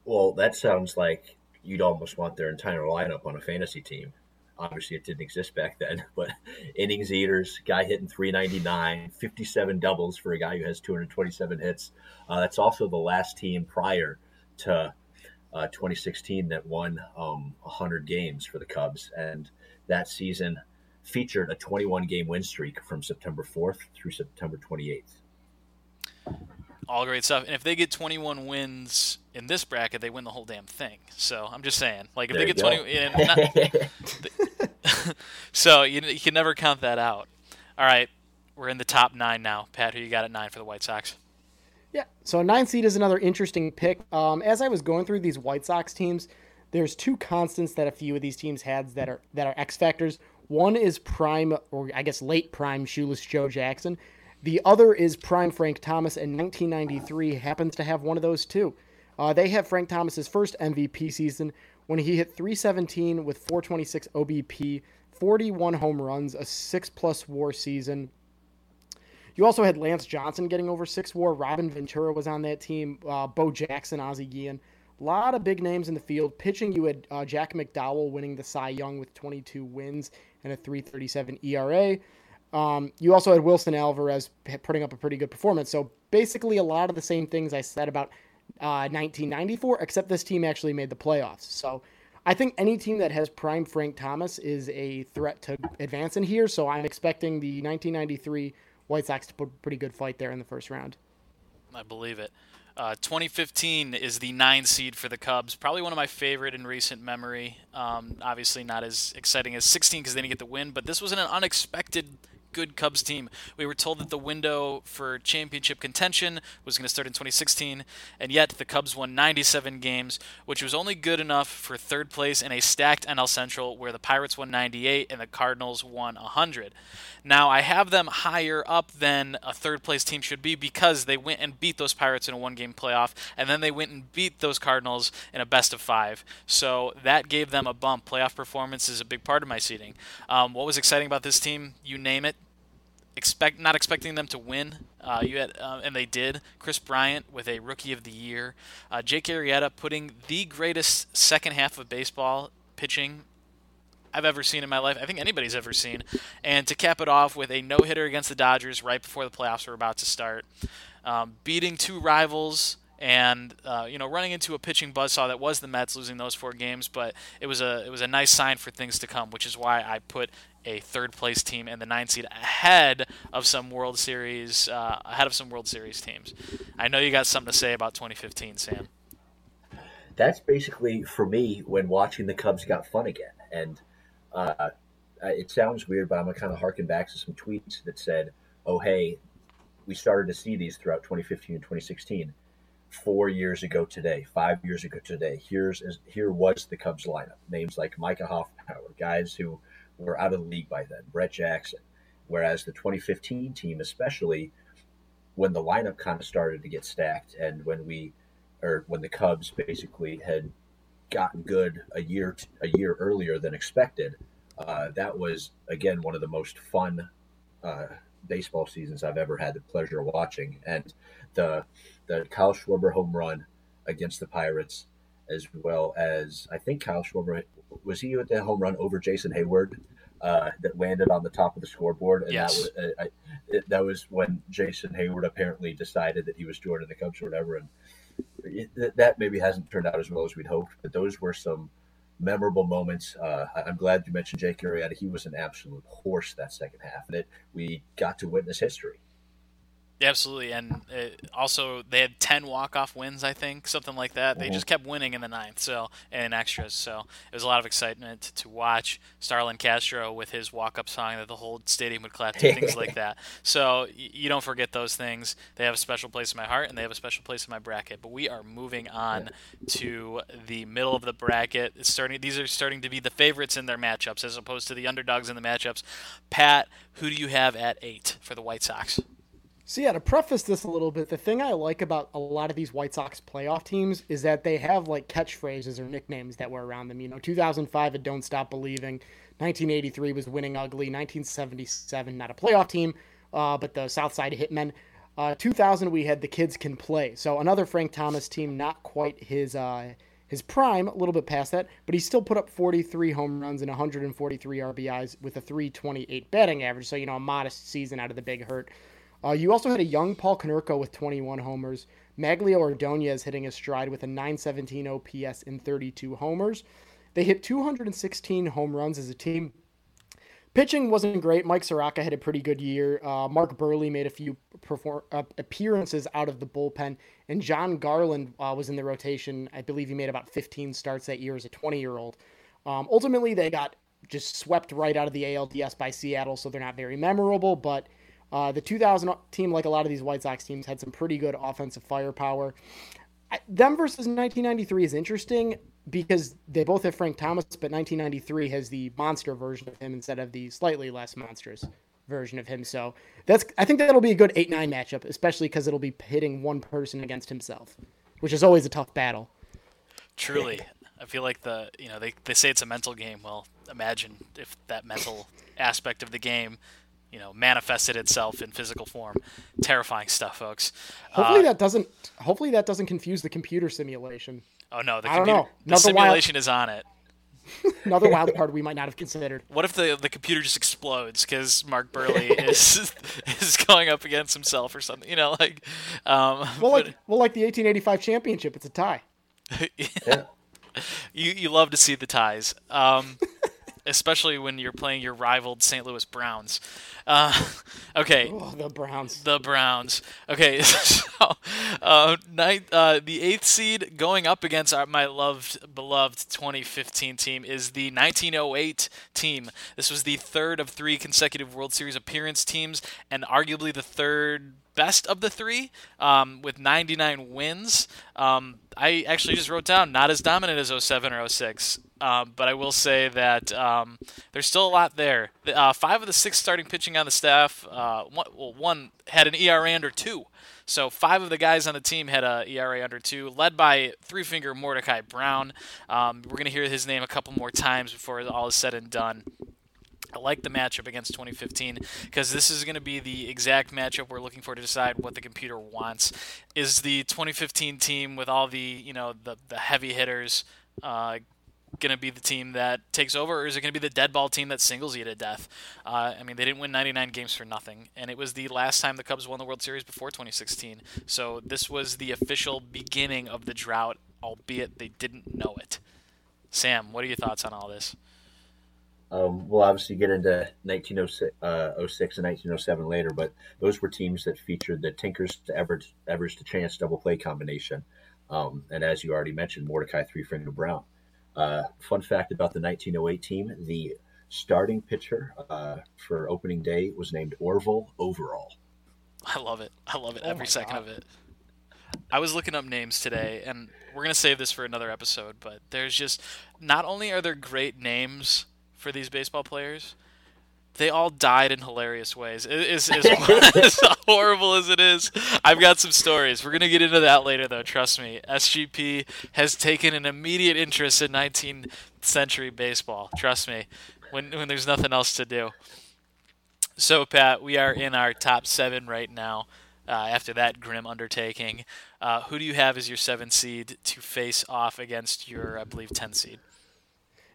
Well, that sounds like you'd almost want their entire lineup on a fantasy team. Obviously, it didn't exist back then, *laughs* but innings eaters, guy hitting 399, 57 doubles for a guy who has 227 hits. Uh, that's also the last team prior to uh, 2016 that won um, 100 games for the Cubs. And that season featured a 21 game win streak from September 4th through September 28th. All great stuff. And if they get 21 wins in this bracket, they win the whole damn thing. So I'm just saying, like if There they get go. 20, and not, *laughs* *laughs* so you, you can never count that out. All right, we're in the top nine now. Pat, who you got at nine for the White Sox? Yeah. So a nine seed is another interesting pick. Um, as I was going through these White Sox teams, there's two constants that a few of these teams had that are that are X factors. One is prime, or I guess late prime, shoeless Joe Jackson. The other is prime Frank Thomas, and 1993 happens to have one of those too. Uh, they have Frank Thomas's first MVP season when he hit 317 with 426 OBP, 41 home runs, a six plus WAR season. You also had Lance Johnson getting over six WAR. Robin Ventura was on that team. Uh, Bo Jackson, Ozzie Guillen. A lot of big names in the field. Pitching, you had uh, Jack McDowell winning the Cy Young with 22 wins and a 337 ERA. Um, you also had Wilson Alvarez putting up a pretty good performance. So basically, a lot of the same things I said about uh, 1994, except this team actually made the playoffs. So I think any team that has prime Frank Thomas is a threat to advance in here. So I'm expecting the 1993 White Sox to put a pretty good fight there in the first round. I believe it. Uh, 2015 is the nine seed for the Cubs. Probably one of my favorite in recent memory. Um, obviously, not as exciting as 16 because they didn't get the win, but this was an unexpected good Cubs team. We were told that the window for championship contention was going to start in 2016, and yet the Cubs won 97 games, which was only good enough for third place in a stacked NL Central where the Pirates won 98 and the Cardinals won 100. Now, I have them higher up than a third place team should be because they went and beat those Pirates in a one game playoff, and then they went and beat those Cardinals in a best of five. So that gave them a bump. Playoff performance is a big part of my seating. Um, what was exciting about this team? You name it. Expect not expecting them to win. Uh, you had, uh, and they did. Kris Bryant with a Rookie of the Year. Uh, Jake Arrieta putting the greatest second half of baseball pitching I've ever seen in my life. I think anybody's ever seen. And to cap it off with a no hitter against the Dodgers right before the playoffs were about to start, um, beating two rivals and uh, you know running into a pitching buzzsaw that was the Mets losing those four games, but it was a it was a nice sign for things to come, which is why I put a third place team and the nine seed ahead of some World Series uh, ahead of some World Series teams. I know you got something to say about 2015, Sam. That's basically for me when watching the Cubs got fun again, and uh, it sounds weird, but I'm gonna kind of harken back to some tweets that said, "Oh hey, we started to see these throughout 2015 and 2016." four years ago today, five years ago today, here's here was the Cubs lineup. Names like Micah Hoffpauir, guys who were out of the league by then, Brett Jackson. Whereas the 2015 team, especially when the lineup kind of started to get stacked, and when we, or when the Cubs basically had gotten good a year a year earlier than expected, uh, that was again one of the most fun uh, baseball seasons I've ever had the pleasure of watching, and the the Kyle Schwarber home run against the Pirates, as well as I think Kyle Schwarber was he with the home run over Jason Heyward uh, that landed on the top of the scoreboard, and yes. that was uh, I, it, that was when Jason Heyward apparently decided that he was joining the Cubs or whatever, and it, that maybe hasn't turned out as well as we'd hoped, but those were some memorable moments. Uh, I'm glad you mentioned Jake Arrieta. He was an absolute horse that second half, and it we got to witness history. Absolutely, and it, also they had ten walk-off wins, I think, something like that. They just kept winning in the ninth, so and extras. So it was a lot of excitement to watch Starlin Castro with his walk-up song that the whole stadium would clap to, things like *laughs* that. So y- you don't forget those things. They have a special place in my heart, and they have a special place in my bracket. But we are moving on to the middle of the bracket. It's starting. These are starting to be the favorites in their matchups, as opposed to the underdogs in the matchups. Pat, who do you have at eight for the White Sox? So yeah, to preface this a little bit, the thing I like about a lot of these White Sox playoff teams is that they have like catchphrases or nicknames that were around them. You know, 2005 it Don't Stop Believing, 1983 was Winning Ugly, 1977 not a playoff team, uh, but the Southside Hitmen. Uh, 2000 we had the Kids Can Play. So another Frank Thomas team, not quite his uh, his prime, a little bit past that, but he still put up 43 home runs and 143 RBIs with a 328 batting average. So you know, a modest season out of the Big Hurt. Uh, you also had a young Paul Konerko with 21 homers. Magglio Ordonez hitting his stride with a 917 OPS and 32 homers. They hit 216 home runs as a team. Pitching wasn't great. Mike Sirotka had a pretty good year. Uh, Mark Buehrle made a few perform- uh, appearances out of the bullpen, and Jon Garland uh, was in the rotation. I believe he made about 15 starts that year as a 20 year old. Um, ultimately, they got just swept right out of the ALDS by Seattle, so they're not very memorable. But uh, the 2000 team, like a lot of these White Sox teams, had some pretty good offensive firepower. I- Them versus 1993 is interesting because they both have Frank Thomas, but 1993 has the monster version of him instead of the slightly less monstrous version of him. So that's I think that'll be a good 8-9 matchup, especially because it'll be pitting one person against himself, which is always a tough battle. Truly, I feel like the you know they they say it's a mental game. Well, imagine if that mental aspect of the game, you know, manifested itself in physical form. Terrifying stuff, folks. Hopefully Uh, that doesn't hopefully that doesn't confuse the computer simulation. oh no, the, I don't know. the Another wild- simulation is on it. *laughs* Another wild card we might not have considered. What if the the computer just explodes because Mark Buehrle *laughs* is is going up against himself or something? You know, like, um, Well, but- like well, like the 1885 championship, it's a tie. *laughs* Yeah. you you love to see the ties. Um, especially when you're playing your rivaled St. Louis Browns. Uh, *laughs* okay, Oh, the Browns. the Browns. Okay, *laughs* so uh, ninth, uh, the eighth seed going up against our, my loved, beloved 2015 team is the 1908 team. This was the third of three consecutive World Series appearance teams, and arguably the third best of the three, um, with 99 wins. Um, I actually just wrote down not as dominant as 07 or 06. Um, but I will say that um, there's still a lot there. Uh, five of the six starting pitching on the staff, uh, one, well, one had an ERA under two. So five of the guys on the team had a ERA under two, led by three finger Mordecai Brown. Um, we're gonna hear his name a couple more times before all is said and done. I like the matchup against 2015 because this is going to be the exact matchup we're looking for to decide what the computer wants. Is the 2015 team with all the you know the the heavy hitters uh, going to be the team that takes over, or is it going to be the dead ball team that singles you to death? Uh, I mean, they didn't win 99 games for nothing, and it was the last time the Cubs won the World Series before 2016. So this was the official beginning of the drought, albeit they didn't know it. Sam, what are your thoughts on all this? Um, we'll obviously get into 1906 uh, and 1907 later, but those were teams that featured the Tinkers to Evers, Evers to Chance double play combination. Um, and as you already mentioned, Mordecai Three Finger Brown. Uh, fun fact about the 1908 team the starting pitcher uh, for opening day was named Orville Overall. I love it. I love it Oh every second God. of it. I was looking up names today, and we're gonna save this for another episode. But there's just not only are there great names for these baseball players, they all died in hilarious ways. Is as, *laughs* *laughs* as horrible as it is. I've got some stories. We're gonna get into that later, though. Trust me. SGP has taken an immediate interest in 19th century baseball. Trust me. When when there's nothing else to do. So, Pat, we are in our top seven right now. Uh, after that grim undertaking, uh, who do you have as your seven seed to face off against your, I believe, ten seed?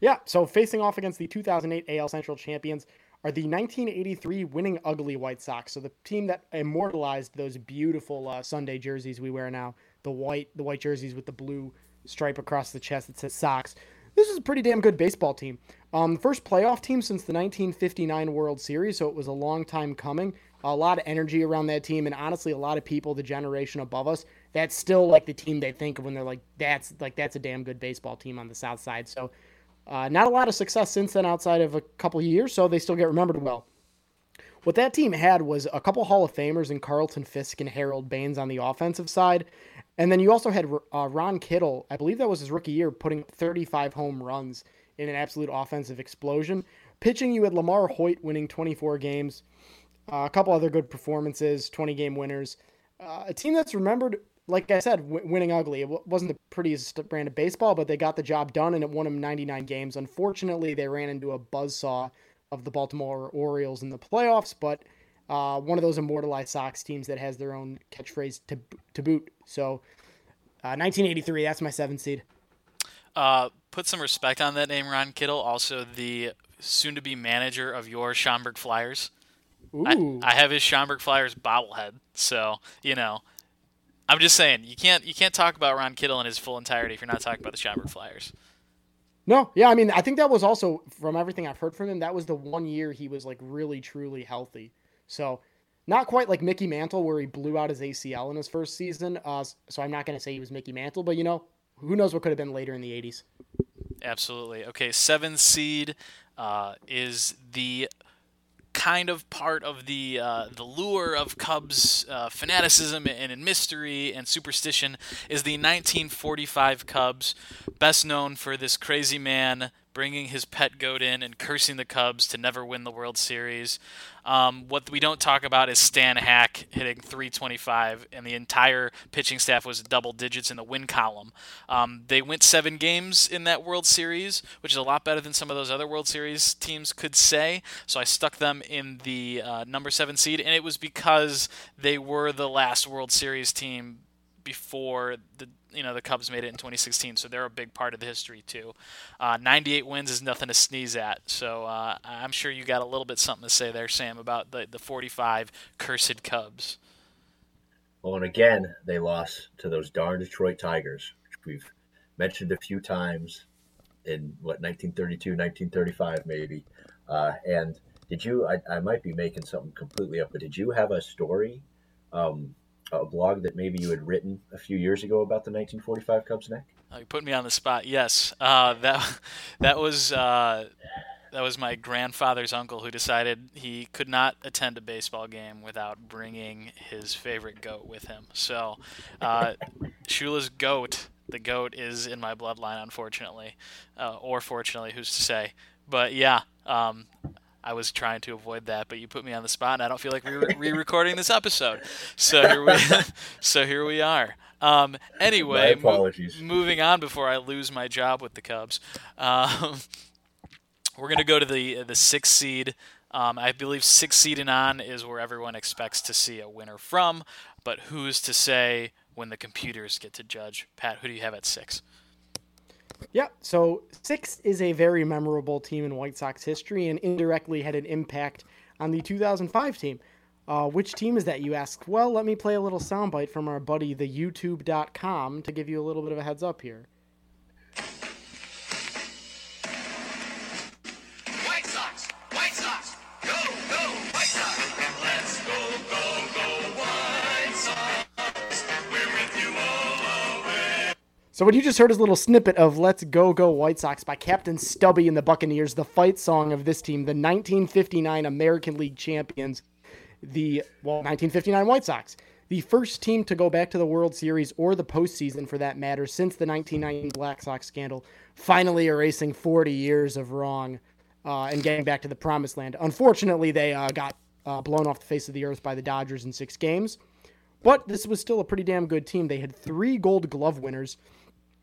Yeah, so facing off against the 2008 AL Central champions are the 1983 winning ugly White Sox. So the team that immortalized those beautiful uh, Sunday jerseys we wear now, the white the white jerseys with the blue stripe across the chest that says Sox. This is a pretty damn good baseball team. Um, first playoff team since the 1959 World Series, so it was a long time coming. A lot of energy around that team, and honestly, a lot of people the generation above us. That's still like the team they think of when they're like, "That's like that's a damn good baseball team on the South Side." So uh, not a lot of success since then outside of a couple of years, so they still get remembered well. What that team had was a couple Hall of Famers in Carlton Fisk and Harold Baines on the offensive side. And then you also had uh, Ron Kittle, I believe that was his rookie year, putting 35 home runs in an absolute offensive explosion. Pitching, you had LaMarr Hoyt winning 24 games, uh, a couple other good performances, 20 game winners. Uh, a team that's remembered, like I said, w- winning ugly. It w- wasn't the prettiest brand of baseball, but they got the job done and it won them 99 games. Unfortunately, they ran into a buzzsaw of the Baltimore Orioles in the playoffs, but uh, one of those immortalized Sox teams that has their own catchphrase to, to boot. So, uh, 1983, that's my seventh seed. Uh, put some respect on that name, Ron Kittle. Also, the soon-to-be manager of your Schaumburg Flyers. Ooh. I, I have his Schaumburg Flyers bobblehead, so you know. I'm just saying you can't you can't talk about Ron Kittle in his full entirety if you're not talking about the Schaumburg Flyers. No, yeah, I mean, I think that was also from everything I've heard from him. That was the one year he was like really truly healthy. So, not quite like Mickey Mantle where he blew out his ACL in his first season. Uh, so I'm not going to say he was Mickey Mantle, but you know, who knows what could have been later in the 80s. Absolutely. Okay, seven seed uh, is the kind of part of the uh, the lure of Cubs uh, fanaticism and, and mystery and superstition is the 1945 Cubs, best known for this crazy man bringing his pet goat in and cursing the Cubs to never win the World Series. Um, what we don't talk about is Stan Hack hitting 325, and the entire pitching staff was double digits in the win column. Um, they went seven games in that World Series, which is a lot better than some of those other World Series teams could say. So I stuck them in the uh, number seven seed, and it was because they were the last World Series team before the you know the Cubs made it in 2016, so they're a big part of the history too. Uh, 98 wins is nothing to sneeze at, so uh, I'm sure you got a little bit something to say there, Sam, about the the 45 cursed Cubs. Well, and again, they lost to those darn Detroit Tigers, which we've mentioned a few times. in what 1932, 1935 maybe. Uh, and did you? I, I might be making something completely up, but did you have a story, um, a blog that maybe you had written a few years ago about the 1945 Cubs neck? Oh, you put me on the spot. Yes, uh, that *laughs* that was uh, that was my grandfather's uncle who decided he could not attend a baseball game without bringing his favorite goat with him. So, uh, *laughs* Shula's goat, the goat, is in my bloodline, unfortunately, uh, or fortunately, who's to say? But yeah, um, I was trying to avoid that, but you put me on the spot, and I don't feel like re- recording this episode. So here we, *laughs* so here we are. Um, anyway, mo- moving on before I lose my job with the Cubs. Um, we're gonna go to the the sixth seed. Um, I believe six seed and on is where everyone expects to see a winner from, but who's to say when the computers get to judge? Pat, who do you have at six? Yeah, so six is a very memorable team in White Sox history and indirectly had an impact on the 2005 team. Uh, which team is that, you ask? Well, let me play a little soundbite from our buddy, the YouTube.com, to give you a little bit of a heads up here. So what you just heard is a little snippet of "Let's Go Go White Sox" by Captain Stubby and the Buccaneers, the fight song of this team, the 1959 American League champions, the well 1959 White Sox, the first team to go back to the World Series or the postseason for that matter since the 1990 Black Sox scandal, finally erasing 40 years of wrong uh, and getting back to the promised land. Unfortunately, they uh, got uh, blown off the face of the earth by the Dodgers in six games. But this was still a pretty damn good team. They had three gold glove winners.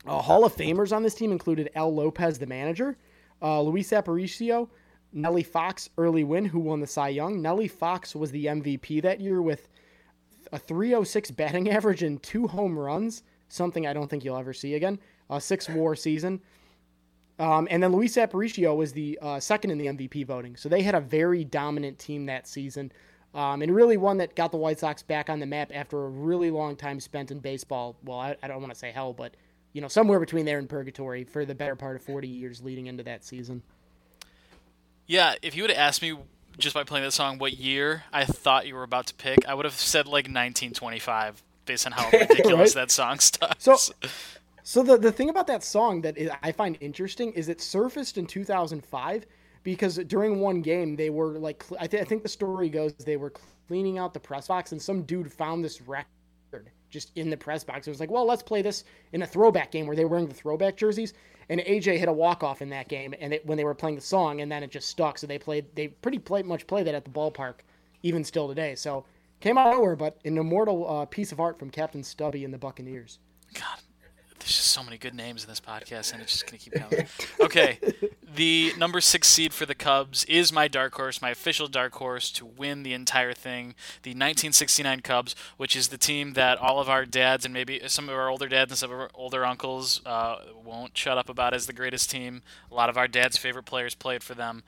Uh, Hall of Famers on this team included Al Lopez, the manager, uh, Luis Aparicio, Nellie Fox, Early Wynn, who won the Cy Young. Nellie Fox was the MVP that year with a 306 batting *laughs* average and two home runs, something I don't think you'll ever see again. A six war season. Um, and then Luis Aparicio was the uh, second in the MVP voting. So they had a very dominant team that season. Um, and really one that got the White Sox back on the map after a really long time spent in baseball. Well, I, I don't want to say hell, but you know, somewhere between there and purgatory for the better part of 40 years leading into that season. Yeah, if you would have asked me just by playing that song what year I thought you were about to pick, I would have said like 1925 based on how *laughs* ridiculous Right? that song starts. So, so the the thing about that song that I find interesting is it surfaced in 2005 because during one game they were like I, th- I think the story goes they were cleaning out the press box and some dude found this record just in the press box. It was like, well, let's play this in a throwback game where they were wearing the throwback jerseys. And AJ hit a walk off in that game, and it, when they were playing the song, and then it just stuck. So they played, they pretty play, much play that at the ballpark, even still today. So came out nowhere, but an immortal uh, piece of art from Captain Stubby and the Buccaneers. God, there's just so many good names in this podcast, and it's just gonna keep coming. Okay, the number six seed for the Cubs is my dark horse, my official dark horse to win the entire thing. The 1969 Cubs, which is the team that all of our dads and maybe some of our older dads and some of our older uncles uh, won't shut up about as the greatest team. A lot of our dads' favorite players played for them.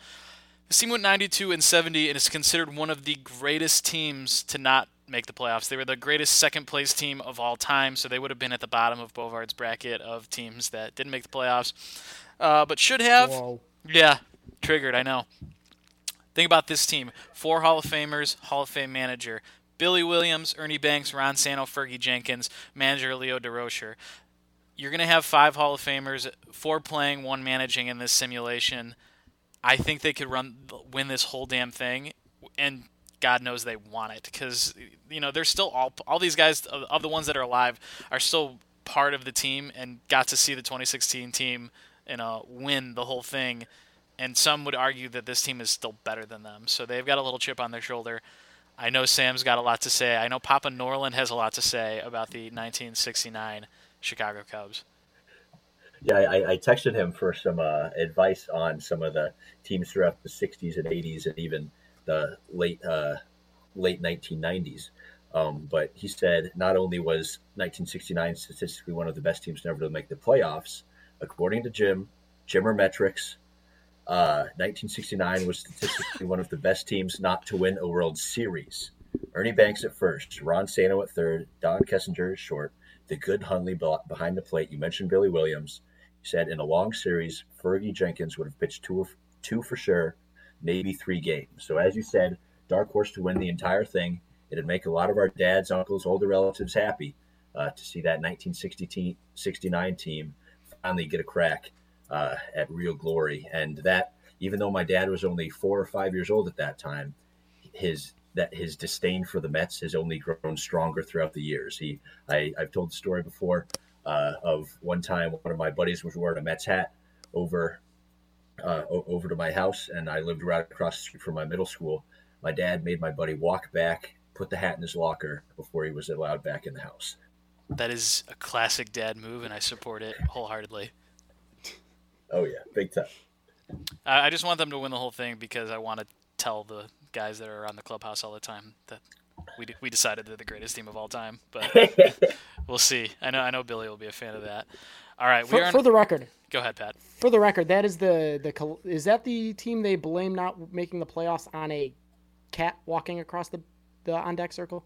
This team went 92 and 70 and is considered one of the greatest teams to not make the playoffs. They were the greatest second place team of all time, so they would have been at the bottom of Bovard's bracket of teams that didn't make the playoffs, uh, but should have. Whoa. Yeah, triggered. I know. Think about this team: four Hall of Famers, Hall of Fame manager Billy Williams, Ernie Banks, Ron Santo, Fergie Jenkins, manager Leo Durocher. You're going to have five Hall of Famers, four playing, one managing in this simulation. I think they could run win this whole damn thing, and God knows they want it because you know they're still all all these guys of, of the ones that are alive are still part of the team and got to see the 2016 team you know win the whole thing. And some would argue that this team is still better than them, so they've got a little chip on their shoulder. I know Sam's got a lot to say. I know Papa Norland has a lot to say about the 1969 Chicago Cubs. Yeah, I, I texted him for some uh, advice on some of the teams throughout the '60s and '80s, and even the late uh, late 1990s. Um, but he said not only was 1969 statistically one of the best teams never to make the playoffs, according to Jim, Jimmer Metrics, uh, 1969 was statistically one of the best teams not to win a World Series. Ernie Banks at first, Ron Santo at third, Don Kessinger at short, the good Hundley behind the plate. You mentioned Billy Williams. He said in a long series, Fergie Jenkins would have pitched two, two for sure, maybe three games. So as you said, dark horse to win the entire thing. It'd make a lot of our dads, uncles, older relatives happy uh, to see that 1969 team finally get a crack uh, at real glory. And that, even though my dad was only four or five years old at that time, his that his disdain for the Mets has only grown stronger throughout the years. He, I, I've told the story before uh, of one time one of my buddies was wearing a Mets hat over uh, over to my house, and I lived right across the street from my middle school. My dad made my buddy walk back, put the hat in his locker before he was allowed back in the house. That is a classic dad move, and I support it wholeheartedly. Oh yeah, big time. I I just want them to win the whole thing because I want to tell the guys that are around the clubhouse all the time that we d- we decided they're the greatest team of all time. But *laughs* we'll see. I know I know Billy will be a fan of that. All right, we For, are. for the record, go ahead, Pat. for the record, that is the the col- is that the team they blame not making the playoffs on a cat walking across the the on deck circle?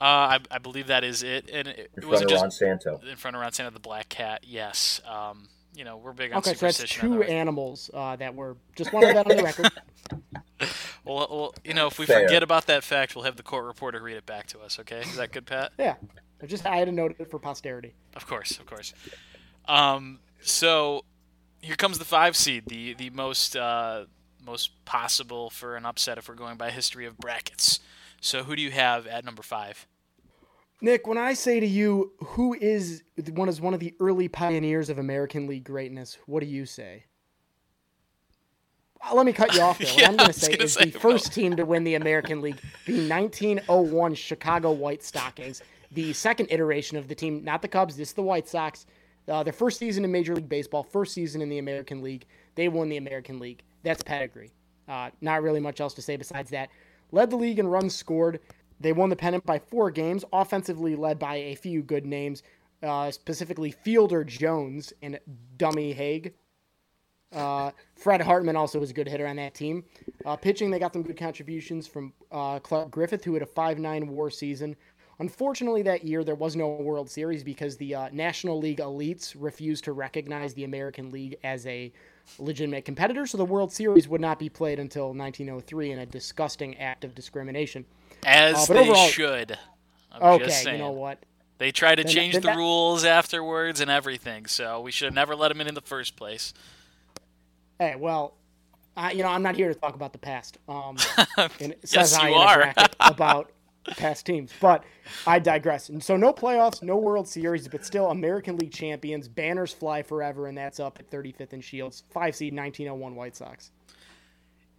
Uh, I, I believe that is it, and it, In it front wasn't of just Ron Santo. in front of Ron Santa the Black Cat. Yes. Um, you know we're big on Okay, so that's two the- animals uh, that were just wanted that on the record. *laughs* *laughs* Well, well, you know, if we Fair. forget about that fact, we'll have the court reporter read it back to us. Okay, is that good, Pat? Yeah, I just I had to note it for posterity. Of course, of course. Um, so here comes the five seed, the the most uh, most possible for an upset if we're going by history of brackets. So who do you have at number five? Nick, when I say to you, who is one is one of the early pioneers of American League greatness, what do you say? Let me cut you off *laughs* there. What Yeah, I'm going to say is say, the first team to win the American League, the 1901 Chicago White Stockings, the second iteration of the team, not the Cubs, this is the White Sox. Uh, their first season in Major League Baseball, first season in the American League. They won the American League. That's pedigree. Uh, not really much else to say besides that. Led the league in runs scored. They won the pennant by four games, offensively led by a few good names, uh, specifically Fielder Jones and Dummy Haig. Uh, Fred Hartman also was a good hitter on that team. Uh, pitching, they got some good contributions from uh, Clark Griffith, who had a 5 9 war season. Unfortunately, that year there was no World Series because the uh, National League elites refused to recognize the American League as a legitimate competitor, so the World Series would not be played until 1903 in a disgusting act of discrimination. As Uh, they overall- should. I'm Okay, just you know what? They tried to Then- change then the that- rules afterwards and everything, so we should have never let them in in the first place. Hey, well, I, you know, I'm not here to talk about the past. Um, *laughs* Yes, I you in are. about *laughs* past teams, but I digress. And so, no playoffs, no World Series, but still American League champions. Banners fly forever, and that's up at 35th and Shields. Five seed 1901 White Sox.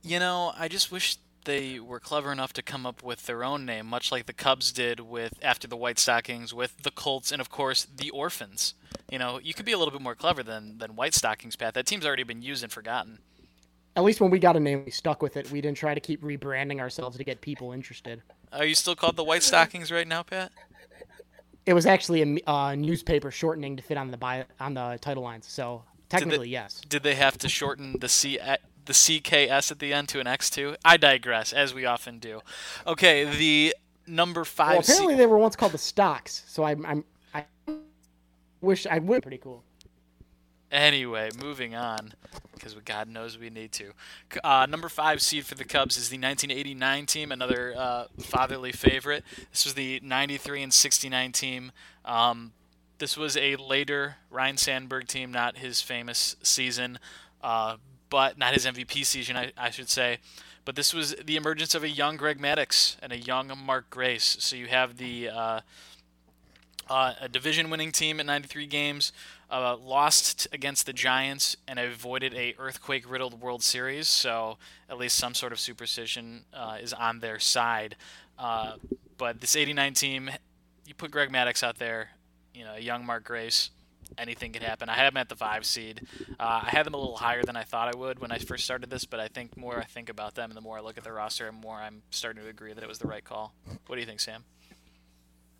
You know, I just wish they were clever enough to come up with their own name, much like the Cubs did with after the White Stockings, with the Colts, and of course the Orphans. You know, you could be a little bit more clever than than White Stockings, Pat. That team's already been used and forgotten. At least when we got a name, we stuck with it. We didn't try to keep rebranding ourselves to get people interested. Are you still called the White *laughs* Stockings right now, Pat? It was actually a uh, newspaper shortening to fit on the bio, on the title lines. So technically, yes. Did they have to shorten the C the CKS at the end to an X two? I digress, as we often do. Okay, the number five. Well, apparently seed- they were once called the Stocks. So I, I'm I wish I would. Pretty cool. Anyway, moving on, because God knows we need to. Uh, number five seed for the Cubs is the 1989 team, another uh, fatherly favorite. This was the 93 and 69 team. Um, this was a later Ryne Sandberg team, not his famous season, uh, but not his MVP season, I, I should say. But this was the emergence of a young Greg Maddux and a young Mark Grace. So you have the uh, uh, a division-winning team at 93 games, uh, lost against the Giants, and avoided a earthquake-riddled World Series. So at least some sort of superstition uh, is on their side. Uh, but this 89 team, you put Greg Maddux out there, you know, a young Mark Grace, anything could happen. I had him at the five seed. Uh, I had them a little higher than I thought I would when I first started this, but I think more I think about them, and the more I look at their roster, the more I'm starting to agree that it was the right call. What do you think, Sam?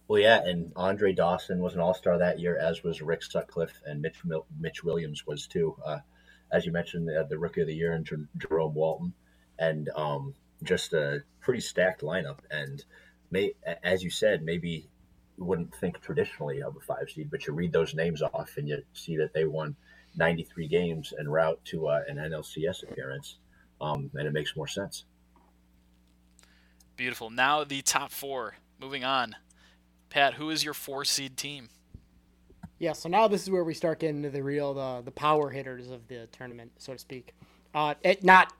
Well, yeah, and Andre Dawson was an All Star that year, as was Rick Sutcliffe, and Mitch Mitch Williams was too. Uh, as you mentioned, had the Rookie of the Year and Jer- Jerome Walton, and um, just a pretty stacked lineup. And may, as you said, maybe you wouldn't think traditionally of a five seed, but you read those names off and you see that they won 93 games en route to uh, an NLCS appearance, um, and it makes more sense. Beautiful. Now the top four. Moving on. Pat, who is your four seed team? Yeah, so now this is where we start getting into the real the the power hitters of the tournament, so to speak. Uh, it not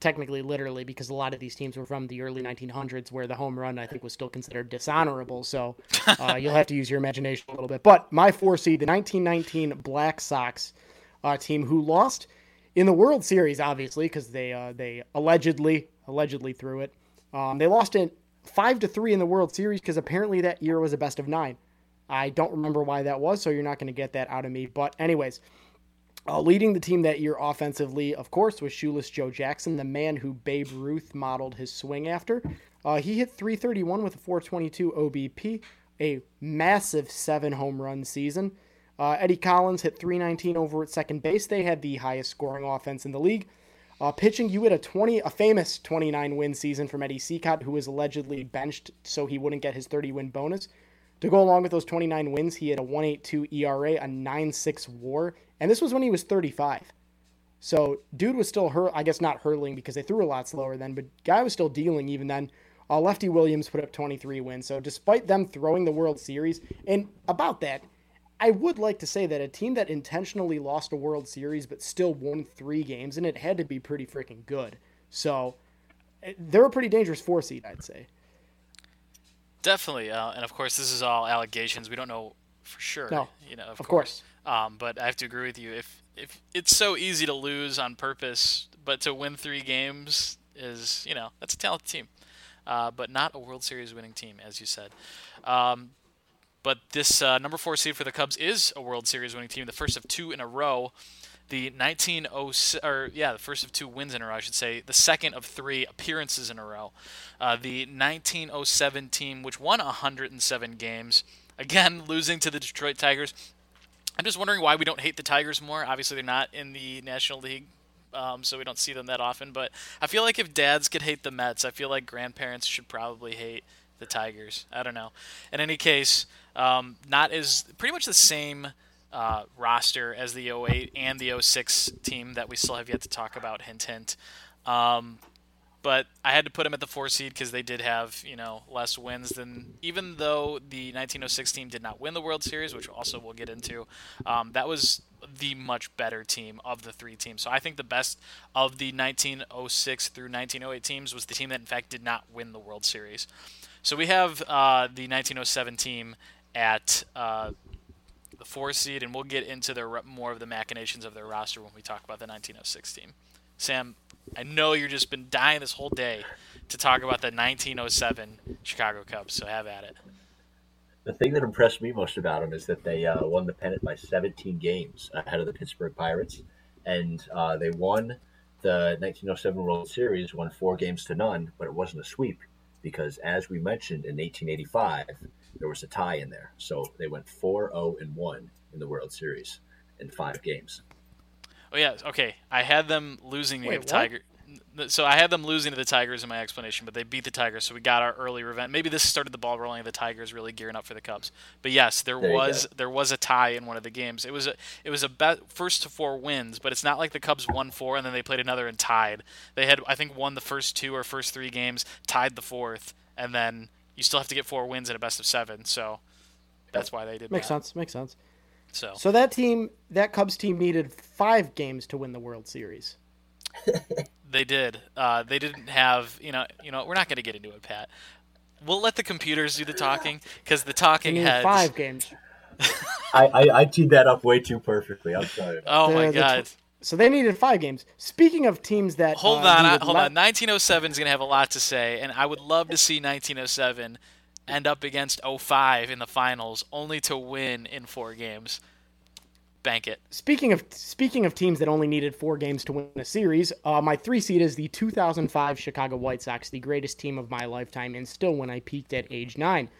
technically literally because a lot of these teams were from the early 1900s where the home run I think was still considered dishonorable. So uh, *laughs* you'll have to use your imagination a little bit. But my four seed, the 1919 Black Sox uh, team, who lost in the World Series, obviously because they uh, they allegedly allegedly threw it. Um, they lost it five to three in the World Series because apparently that year was a best of nine. I don't remember why that was, so you're not going to get that out of me. But, anyways, uh, leading the team that year offensively, of course, was shoeless Joe Jackson, the man who Babe Ruth modeled his swing after. Uh, he hit 331 with a 422 OBP, a massive seven home run season. Uh, Eddie Collins hit 319 over at second base. They had the highest scoring offense in the league. Uh, pitching, you had a 20, a famous 29 win season from Eddie Cicotte, who was allegedly benched so he wouldn't get his 30 win bonus. To go along with those 29 wins, he had a 1.82 ERA, a 9.6 WAR, and this was when he was 35. So, dude was still hur I guess not hurling because they threw a lot slower then, but guy was still dealing even then. Uh, Lefty Williams put up 23 wins. So, despite them throwing the World Series, and about that, I would like to say that a team that intentionally lost a World Series but still won three games, and it had to be pretty freaking good. So, eh, they're a pretty dangerous four seed, I'd say. Definitely, uh, and of course, this is all allegations. We don't know for sure. No, you know, of, of course. Um, but I have to agree with you. If if it's so easy to lose on purpose, but to win three games is, you know, that's a talented team. Uh, but not a World Series winning team, as you said. Um, but this uh, number four seed for the Cubs is a World Series winning team, the first of two in a row. The 1906, or yeah, the first of two wins in a row, I should say. The second of three appearances in a row. Uh, the 1907 team, which won 107 games, again *laughs* losing to the Detroit Tigers. I'm just wondering why we don't hate the Tigers more. Obviously, they're not in the National League, um, so we don't see them that often. But I feel like if dads could hate the Mets, I feel like grandparents should probably hate the Tigers. I don't know. In any case, um, not as pretty much the same uh, roster as the 08 and the 06 team that we still have yet to talk about. Hint, hint. Um, but I had to put them at the four seed because they did have you know less wins than even though the 1906 team did not win the World Series, which also we'll get into. Um, that was the much better team of the three teams. So I think the best of the 1906 through 1908 teams was the team that in fact did not win the World Series. So we have uh, the 1907 team at uh, the four seed, and we'll get into their more of the machinations of their roster when we talk about the 1906 team. Sam, I know you've just been dying this whole day to talk about the 1907 Chicago Cubs, so have at it. The thing that impressed me most about them is that they uh, won the pennant by 17 games ahead of the Pittsburgh Pirates, and uh, they won the 1907 World Series, won four games to none, but it wasn't a sweep because, as we mentioned in 1885, there was a tie in there, so they went 4-0 and one in the World Series in five games. Oh yeah, okay. I had them losing to Wait, the what? Tiger. So I had them losing to the Tigers in my explanation, but they beat the Tigers, so we got our early revenge. Maybe this started the ball rolling of the Tigers really gearing up for the Cubs. But yes, there, There was there was a tie in one of the games. It was a it was a bet first to four wins, but it's not like the Cubs won four and then they played another and tied. They had I think won the first two or first three games, tied the fourth, and then you still have to get four wins in a best of seven. So that's why they did Makes that. sense. Makes sense. So So that team, that Cubs team needed five games to win the World Series. *laughs* They did. Uh, they didn't have, you know, you know. We're not going to get into it, Pat. We'll let the computers do the talking because the talking needed heads. five games. I, I, I teed that up way too perfectly. I'm sorry. Oh The- my the tw- God! So they needed five games. Speaking of teams that hold uh, on, I, hold le- on. 1907 is going to have a lot to say, and I would love to see 1907 end up against 05 in the finals, only to win in four games. Bank it. Speaking of speaking of teams that only needed four games to win a series, uh, my three seed is the 2005 Chicago White Sox, the greatest team of my lifetime, and still when I peaked at age nine.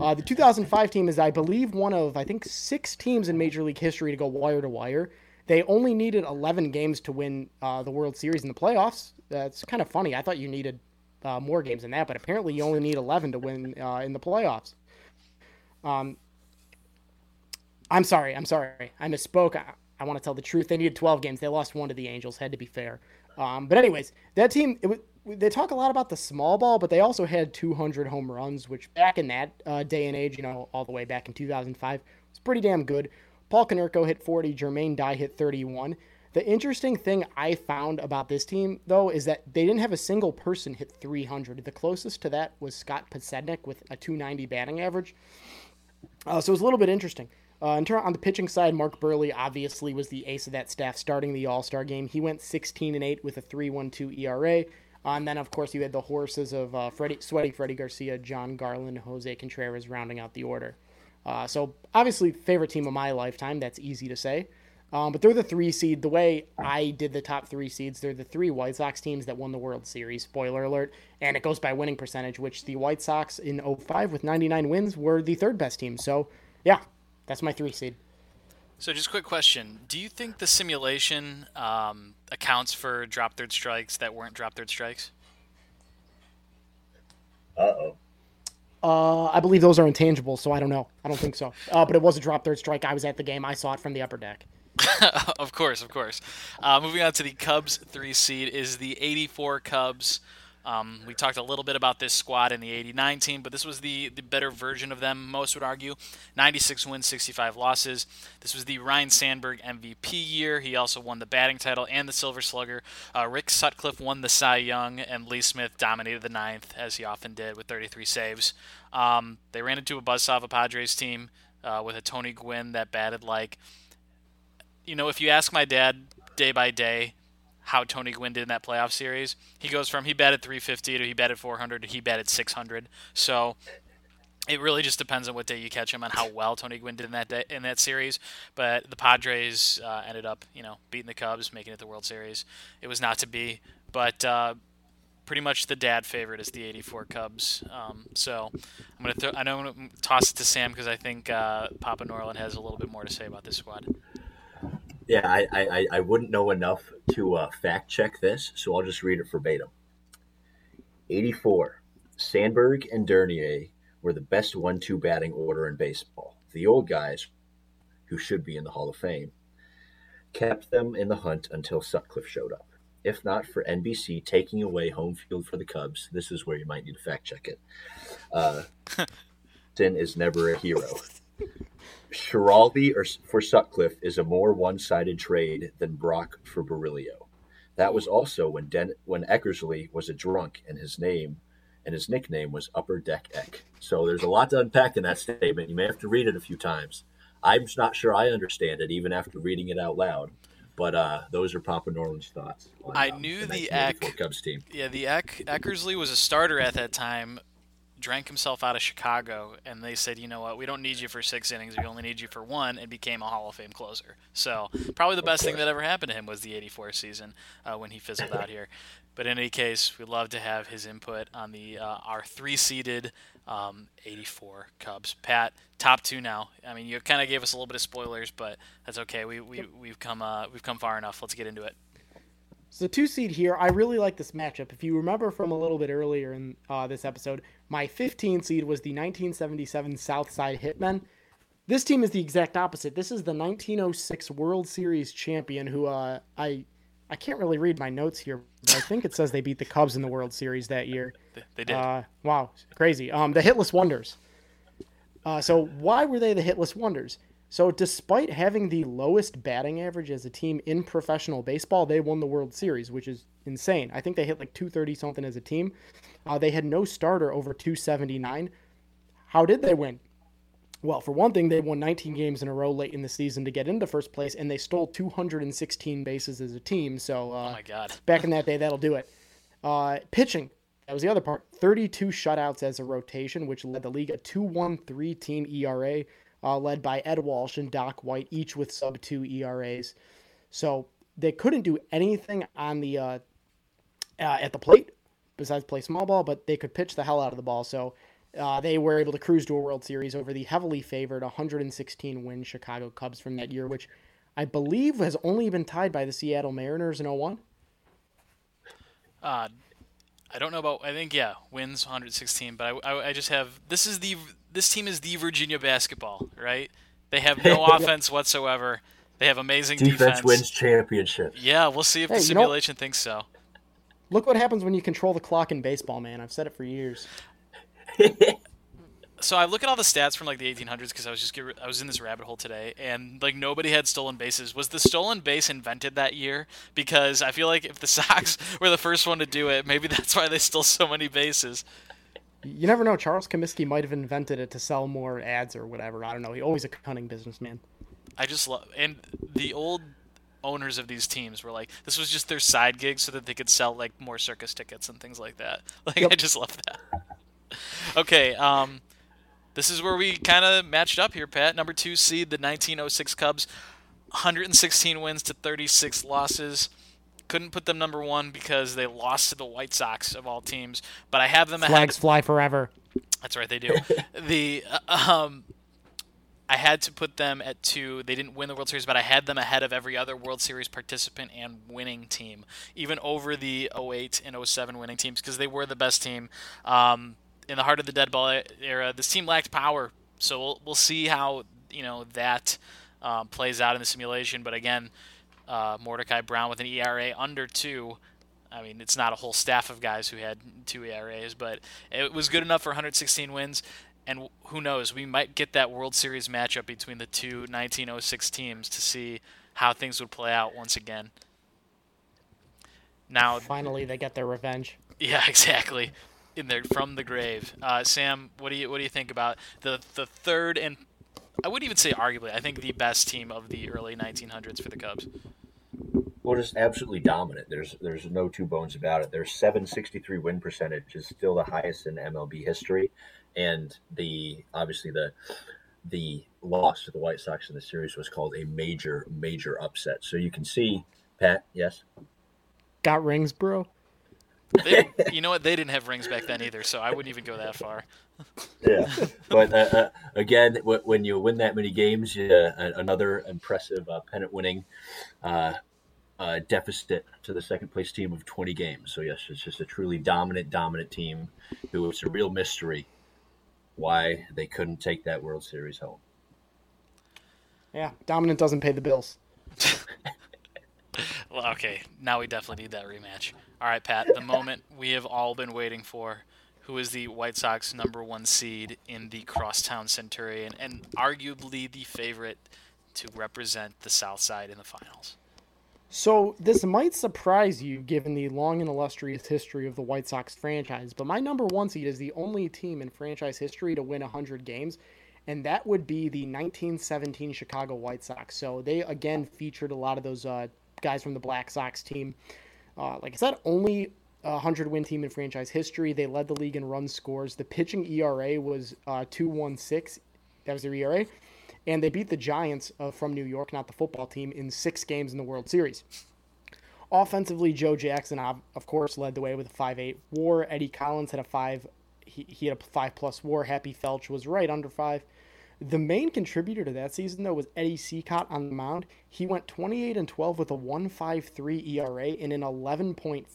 Uh, the 2005 team is, I believe, one of I think six teams in Major League history to go wire to wire. They only needed 11 games to win uh, the World Series in the playoffs. That's kind of funny. I thought you needed uh, more games than that, but apparently you only need 11 to win uh, in the playoffs. Um, I'm sorry. I'm sorry. I misspoke. I, I want to tell the truth. They needed 12 games. They lost one to the Angels. Had to be fair. Um, but anyways, that team. It, they talk a lot about the small ball, but they also had 200 home runs, which back in that uh, day and age, you know, all the way back in 2005, was pretty damn good. Paul Konerko hit 40. Jermaine Dye hit 31. The interesting thing I found about this team, though, is that they didn't have a single person hit 300. The closest to that was Scott Podsednik with a 290 batting average. Uh, so it was a little bit interesting. Uh, on the pitching side, Mark Buehrle obviously was the ace of that staff starting the All Star game. He went 16 and 8 with a 3.12 ERA. Uh, and then, of course, you had the horses of uh, Freddie, Sweaty Freddie Garcia, Jon Garland, Jose Contreras rounding out the order. Uh, so obviously, favorite team of my lifetime. That's easy to say. Um, but they're the three seed. The way I did the top three seeds, they're the three White Sox teams that won the World Series. Spoiler alert. And it goes by winning percentage, which the White Sox in 05 with 99 wins were the third best team. So, yeah, that's my three seed. So, just a quick question: Do you think the simulation um, accounts for drop third strikes that weren't drop third strikes? Uh oh. Uh, I believe those are intangibles, so I don't know. I don't think so. Uh, but it was a drop third strike. I was at the game. I saw it from the upper deck. *laughs* of course, of course. Uh, moving on to the Cubs three seed is the 84 Cubs. Um, we talked a little bit about this squad in the 89 team, but this was the, the better version of them, most would argue. 96 wins, 65 losses. This was the Ryne Sandberg MVP year. He also won the batting title and the Silver Slugger. Uh, Rick Sutcliffe won the Cy Young, and Lee Smith dominated the ninth, as he often did, with 33 saves. Um, they ran into a buzzsaw of a Padres team uh, with a Tony Gwynn that batted like you know, if you ask my dad day by day how Tony Gwynn did in that playoff series, he goes from he batted 350 to he batted 400 to he batted 600. So it really just depends on what day you catch him and how well Tony Gwynn did in that day, in that series. But the Padres uh, ended up, you know, beating the Cubs, making it the World Series. It was not to be, but uh, pretty much the dad favorite is the 84 Cubs. Um, so I'm gonna throw, I know I'm gonna toss it to Sam because I think uh, Papa Norland has a little bit more to say about this squad. Yeah, I, I, I wouldn't know enough to uh, fact check this, so I'll just read it verbatim. 84. Sandberg and Dernier were the best 1 2 batting order in baseball. The old guys, who should be in the Hall of Fame, kept them in the hunt until Sutcliffe showed up. If not for NBC taking away home field for the Cubs, this is where you might need to fact check it. Uh, *laughs* Sin is never a hero. *laughs* Schiraldi or for Sutcliffe is a more one-sided trade than Brock for Broglio. That was also when Den- when Eckersley was a drunk and his name and his nickname was Upper Deck Eck. So there's a lot to unpack in that statement. You may have to read it a few times. I'm not sure I understand it even after reading it out loud. But uh, those are Papa Norland's thoughts. On, I um, knew the the 1984 Eck- Cubs team. Yeah, the Eck, Eckersley was a starter at that time, drank himself out of Chicago, and they said, you know what, we don't need you for six innings, we only need you for one, and became a Hall of Fame closer. So probably the best thing that ever happened to him was the '84 season uh, when he fizzled out here. But in any case, we'd love to have his input on the uh, our three-seeded um, 84 Cubs. Pat, top two now. I mean, you kind of gave us a little bit of spoilers, but that's okay. We we we've come uh, we've come far enough. Let's get into it. So two seed here, I really like this matchup. If you remember from a little bit earlier in uh, this episode, my 15 seed was the 1977 Southside Hitmen. This team is the exact opposite. This is the 1906 World Series champion who uh, I I can't really read my notes here, but I think it says they beat the Cubs in the World Series that year. They, they did. Uh, wow, crazy. Um, the Hitless Wonders. Uh, so why were they the Hitless Wonders? So despite having the lowest batting average as a team in professional baseball, they won the World Series, which is insane. I think they hit like 230 something as a team. Uh, they had no starter over 279. How did they win? Well, for one thing, they won 19 games in a row late in the season to get into first place, and they stole 216 bases as a team. So uh, oh my God. *laughs* back in that day, that'll do it. Uh, pitching, that was the other part. 32 shutouts as a rotation, which led the league a 2.13 team ERA, uh, led by Ed Walsh and Doc White, each with sub two ERAs. So they couldn't do anything on the uh, uh, at the plate besides play small ball, but they could pitch the hell out of the ball. So uh, they were able to cruise to a World Series over the heavily favored 116 win Chicago Cubs from that year, which I believe has only been tied by the Seattle Mariners in 01. Uh, I don't know about. I think yeah, wins 116. But I, I, I just have this is the this team is the Virginia basketball, right? They have *laughs* no offense whatsoever. They have amazing Defense, defense. wins championships. Yeah, we'll see if Hey, the you know- simulation thinks so. Look what happens when you control the clock in baseball, man. I've said it for years. *laughs* So I look at all the stats from like the 1800s because I was just get, I was in this rabbit hole today, and like nobody had stolen bases. Was the stolen base invented that year? Because I feel like if the *laughs* Sox were the first one to do it, maybe that's why they stole so many bases. You never know. Charles Comiskey might have invented it to sell more ads or whatever. I don't know. He's always a cunning businessman. I just love and the old owners of these teams were like this was just their side gig so that they could sell like more circus tickets and things like that. *laughs* Like Yep. I just love that. *laughs* okay, um this is where we kind of matched up here, Pat. Number 2 seed the 1906 Cubs 116 wins to 36 losses. Couldn't put them number 1 because they lost to the White Sox of all teams, but I have them ahead Flags fly forever. that's right, they do. *laughs* the uh, um, I had to put them at two. They didn't win the World Series, but I had them ahead of every other World Series participant and winning team, even over the 08 and 07 winning teams because they were the best team. Um, in the heart of the dead ball era, this team lacked power, so we'll, we'll see how you know that um, plays out in the simulation. But again, uh, Mordecai Brown with an ERA under two. I mean, it's not a whole staff of guys who had two ERAs, but it was good enough for 116 wins. And who knows, we might get that World Series matchup between the two 1906 teams to see how things would play out once again. Now, Finally, they get their revenge. yeah, *laughs* exactly. In there from the grave. Uh, Sam, what do you what do you think about the the third and I wouldn't even say arguably I think the best team of the early 1900s for the Cubs. Well, just absolutely dominant. There's there's no two bones about it. Their 763 win percentage is still the highest in MLB history, and the obviously the the loss to the White Sox in the series was called a major major upset. So you can see, Pat, yes, Got rings, bro. They, you know what? They didn't have rings back then either, so I wouldn't even go that far. yeah. But uh, uh, again, w- when you win that many games, uh, another impressive uh, pennant winning uh, uh, deficit to the second place team of 20 games. So, yes, it's just a truly dominant, dominant team who it's a real mystery why they couldn't take that World Series home. Yeah, dominant doesn't pay the bills. *laughs* Well, okay, now we definitely need that rematch. All right, Pat, the moment we have all been waiting for. Who is the White Sox number one seed in the Crosstown Centurion and arguably the favorite to represent the South Side in the finals? So this might surprise you given the long and illustrious history of the White Sox franchise, but my number one seed is the only team in franchise history to win 100 games, and that would be the 1917 Chicago White Sox. So they again featured a lot of those uh, guys from the Black Sox team. Uh, like I said, only a 100 win team in franchise history. They led the league in run scores. The pitching ERA was uh, 2.16. That was their ERA. And they beat the Giants uh, from New York, not the football team, in six games in the World Series. Offensively, Joe Jackson, of course, led the way with a 5.8 WAR. Eddie Collins had a five. He, he had a five plus WAR. Happy Felsch was right under five. The main contributor to that season, though, was Eddie Cicotte on the mound. He went 28 and 12 with a 1.53 ERA and an 11.4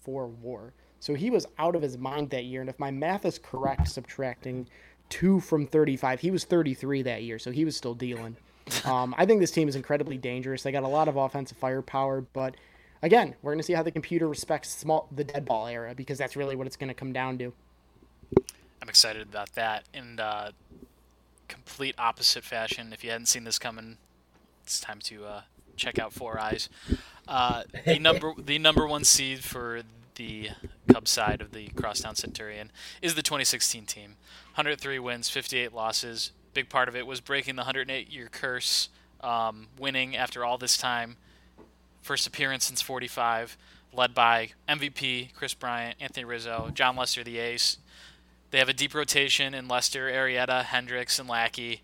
WAR. So he was out of his mind that year. And if my math is correct, subtracting two from 35, he was 33 that year. So he was still dealing. Um, I think this team is incredibly dangerous. They got a lot of offensive firepower, but again, we're going to see how the computer respects small the dead ball era because that's really what it's going to come down to. I'm excited about that. and uh, complete opposite fashion, if you hadn't seen this coming, it's time to uh, check out Four Eyes. Uh, the number *laughs* the number one seed for the Cubs side of the Crosstown Centurion is the 2016 team. 103 wins, 58 losses. Big part of it was breaking the 108 year curse, um, winning after all this time. First appearance since 45, led by MVP Kris Bryant, Anthony Rizzo, Jon Lester, the ace, they have a deep rotation in Lester, Arrieta, Hendricks, and Lackey,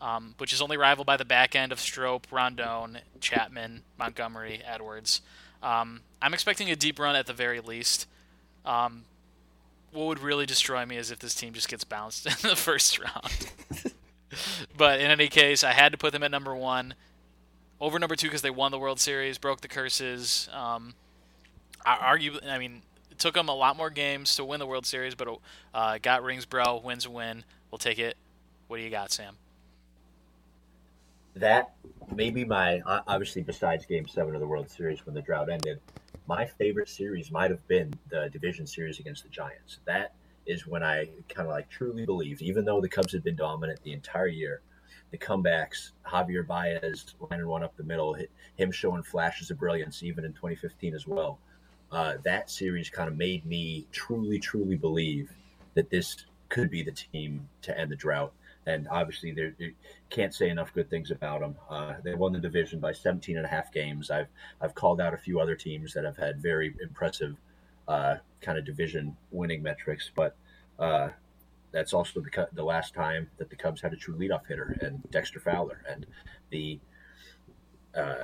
um, which is only rivaled by the back end of Strop, Rondon, Chapman, Montgomery, Edwards. Um, I'm expecting a deep run at the very least. Um, what would really destroy me is if this team just gets bounced *laughs* in the first round. *laughs* but in any case, I had to put them at number one. Over number two because they won the World Series, broke the curses. Um, I argue, I mean, took them a lot more games to win the World Series, but uh, got rings, bro. Wins a win. We'll take it. What do you got, Sam? that maybe my obviously besides Game Seven of the World Series when the drought ended, my favorite series might have been the division series against the Giants. That is when I kind of like truly believed, even though the Cubs had been dominant the entire year, the comebacks, Javier Baez lining one up the middle, hi- him showing flashes of brilliance even in 2015 as well. Uh, that series kind of made me truly, truly believe that this could be the team to end the drought. And obviously, they can't say enough good things about them. Uh, they won the division by 17 and a half games. I've I've called out a few other teams that have had very impressive uh, kind of division winning metrics, but uh, that's also the the last time that the Cubs had a true leadoff hitter and Dexter Fowler and the uh,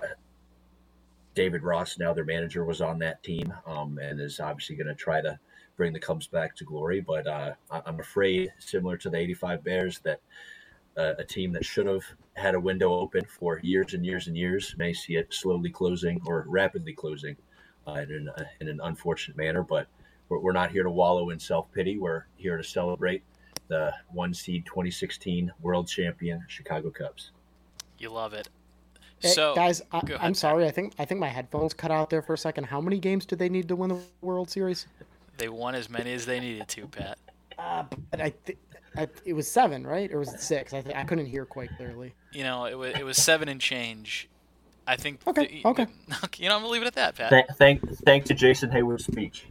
David Ross, now their manager, was on that team um, and is obviously going to try to bring the Cubs back to glory. But uh, I'm afraid, similar to the '85 Bears, that uh, a team that should have had a window open for years and years and years may see it slowly closing or rapidly closing uh, in, an, uh, in an unfortunate manner. But we're, we're not here to wallow in self pity. We're here to celebrate the one seed 2016 world champion Chicago Cubs. You love it. Hey, So, guys, I, ahead, i'm sorry. I think I think my headphones cut out there for a second. How many games did they need to win the World Series? They won as many as they needed to, Pat. Uh, but I, th- I it was seven, right, or was it six? I th- I couldn't hear quite clearly. You know, it was it was seven and change. I think. Okay, the- okay. *laughs* You know, I'm gonna leave it at that, Pat. Thank, thank, thank to Jason Heyward's speech.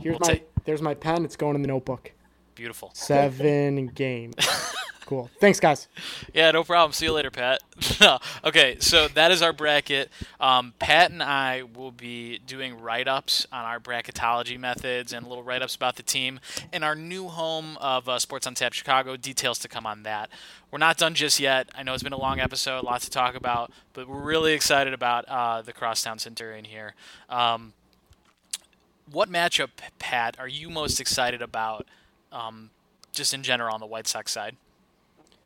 Here's We'll my take- there's my pen. It's going in the notebook. Beautiful. Seven games. *laughs* Cool. Thanks, guys. Yeah, no problem. See you later, Pat. *laughs* Okay, so that is our bracket. Um, Pat and I will be doing write ups on our bracketology methods and little write ups about the team in our new home of uh, Sports on Tap Chicago. Details to come on that. We're not done just yet. I know it's been a long episode, lots to talk about, but we're really excited about uh, the Crosstown Centurion here. Um, what matchup, Pat, are you most excited about um, just in general on the White Sox side?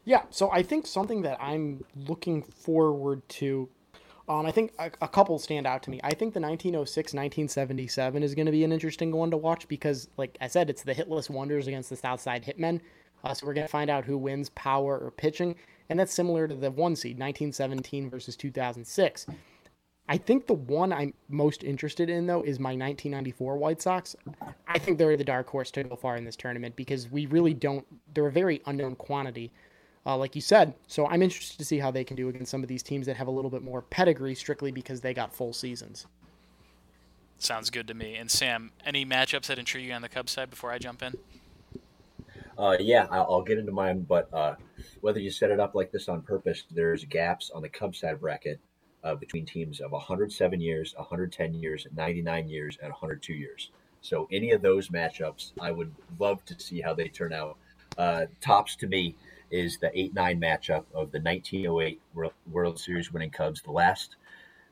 Yeah, so I think something that I'm looking forward to, um, I think a, a couple stand out to me. I think the 1906 1977 is going to be an interesting one to watch because, like I said, it's the hitless wonders against the Southside Hitmen. Uh, so we're going to find out who wins power or pitching. And that's similar to the one seed, 1917 versus 2006. I think the one I'm most interested in, though, is my 1994 White Sox. I think they're the dark horse to go far in this tournament because we really don't, they're a very unknown quantity uh, like you said. So I'm interested to see how they can do against some of these teams that have a little bit more pedigree strictly because they got full seasons. Sounds good to me. And Sam, any matchups that intrigue you on the Cubs side before I jump in? Uh, yeah, I'll, I'll get into mine, but uh, whether you set it up like this on purpose, there's gaps on the Cubs side bracket uh, between teams of 107 years, 110 years, 99 years, and 102 years. So any of those matchups, I would love to see how they turn out. Uh, tops to me is the 8-9 matchup of the 1908 World- World Series winning Cubs, the last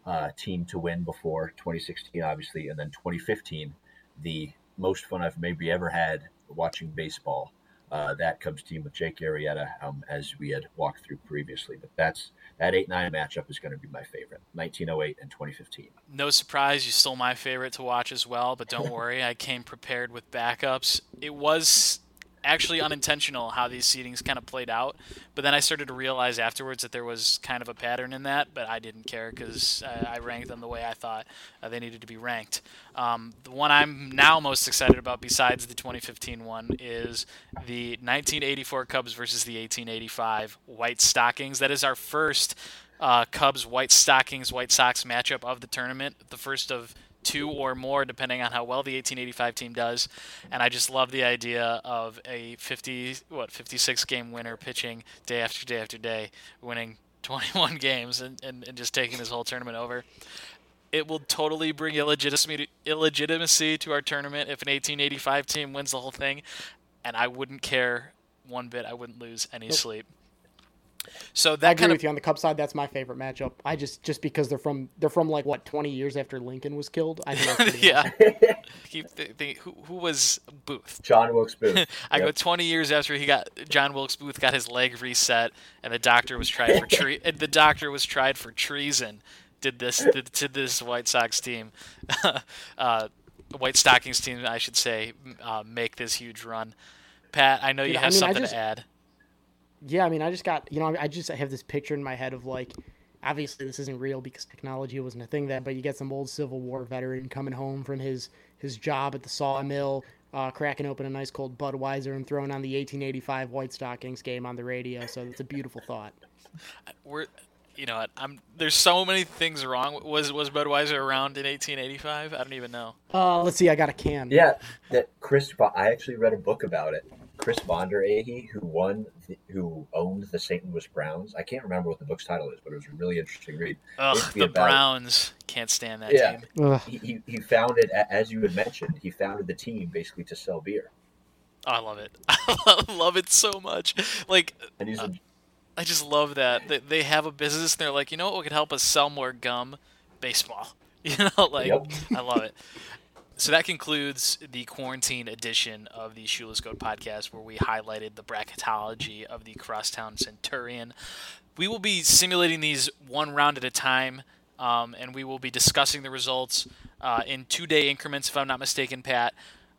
uh, team to win before 2016, obviously, and then 2015, the most fun I've maybe ever had watching baseball. Uh, that Cubs team with Jake Arrieta, um, as we had walked through previously. But that's that eight nine matchup is going to be my favorite. 1908 and 2015. No surprise, you stole my favorite to watch as well, but don't worry, I came prepared with backups. It was actually unintentional how these seedings kind of played out, but then I started to realize afterwards that there was kind of a pattern in that, but I didn't care because I, ranked them the way I thought uh, they needed to be ranked. Um, the one I'm now most excited about, besides the 2015 one, is the 1984 Cubs versus the 1885 White Stockings. That is our first uh, Cubs White Stockings White Sox matchup of the tournament, the first of two or more, depending on how well the 1885 team does. And I just love the idea of a 50 what 56 game winner pitching day after day after day, winning *laughs* 21 games and, and, and just taking this whole tournament over. It will totally bring illegitimacy illegitimacy to our tournament if an 1885 team wins the whole thing, and I wouldn't care one bit. I wouldn't lose any sleep. So I that agree kind with you on the Cup side. That's my favorite matchup. I just just because they're from they're from like what 20 years after Lincoln was killed. I *laughs* think yeah. *laughs* Keep th- think, who who was Booth? John Wilkes Booth. *laughs* I go 20 years after he got John Wilkes Booth got his leg reset, and the doctor was tried for tre- and the doctor was tried for treason. Did this did, to this White Sox team, uh, White Stockings team, I should say, uh, make this huge run. Pat, I know you Dude, I have mean, something just- to add. Yeah, I mean, I just got, you know, I just have this picture in my head of like, obviously this isn't real because technology wasn't a thing then, but you get some old Civil War veteran coming home from his his job at the sawmill, uh, cracking open a nice cold Budweiser and throwing on the 1885 White Stockings game on the radio. So it's a beautiful thought. *laughs* We're, you know, I'm. There's so many things wrong. Was was Budweiser around in 1885? I don't even know. Uh, let's see, I got a can. Yeah, that Chris. I actually read a book about it. Chris Von der Ahe, who won, the, who owned the St. Louis Browns. I can't remember what the book's title is, but it was a really interesting read. Ugh, the about- Browns can't stand that Yeah. team. Ugh. He, he, he founded, as you had mentioned, he founded the team basically to sell beer, Oh, I love it. *laughs* I love it so much. Like, and he's a, uh, I just love that they, they have a business. and They're like, you know what could help us sell more gum? Baseball. *laughs* You know, like Yep. I love it. So that concludes the quarantine edition of the Shoeless Goat podcast, where we highlighted the bracketology of the Crosstown Centurion. We will be simulating these one round at a time, um, and we will be discussing the results uh, in two-day increments, if I'm not mistaken, Pat.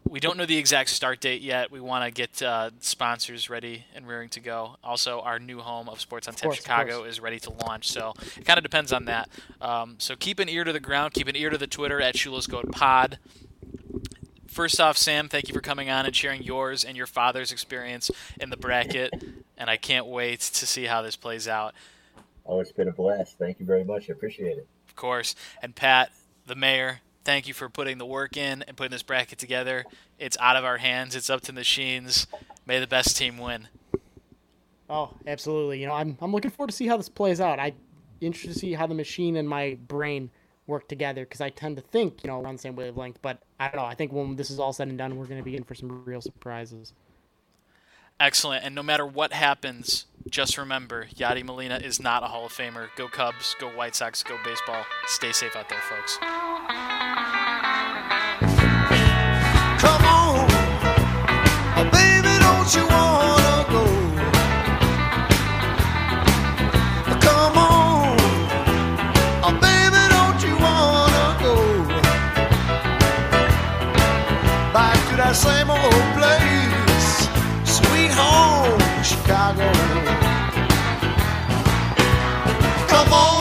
We don't know the exact start date yet. We want to get uh, sponsors ready and rearing to go. Also, our new home of Sports on Tap Chicago is ready to launch. So it kind of depends on that. Um, so keep an ear to the ground. Keep an ear to the Twitter at Shoeless Goat Pod. First off, Sam, thank you for coming on and sharing yours and your father's experience in the bracket. And I can't wait to see how this plays out. oh, it's been a blast. Thank you very much. I appreciate it. of course. And Pat, the mayor, thank you for putting the work in and putting this bracket together. It's out of our hands. It's up to the machines. May the best team win. Oh, absolutely. You know, I'm I'm looking forward to see how this plays out. I interested to see how the machine and my brain work together because I tend to think, you know, we're on the same wavelength. But I don't know. I think when this is all said and done, we're going to be in for some real surprises. Excellent. And no matter what happens, just remember Yadi Molina is not a Hall of Famer. Go Cubs, go White Sox, go baseball. Stay safe out there, folks. Come on, baby, don't you want? same old place, sweet home, Chicago. Come on.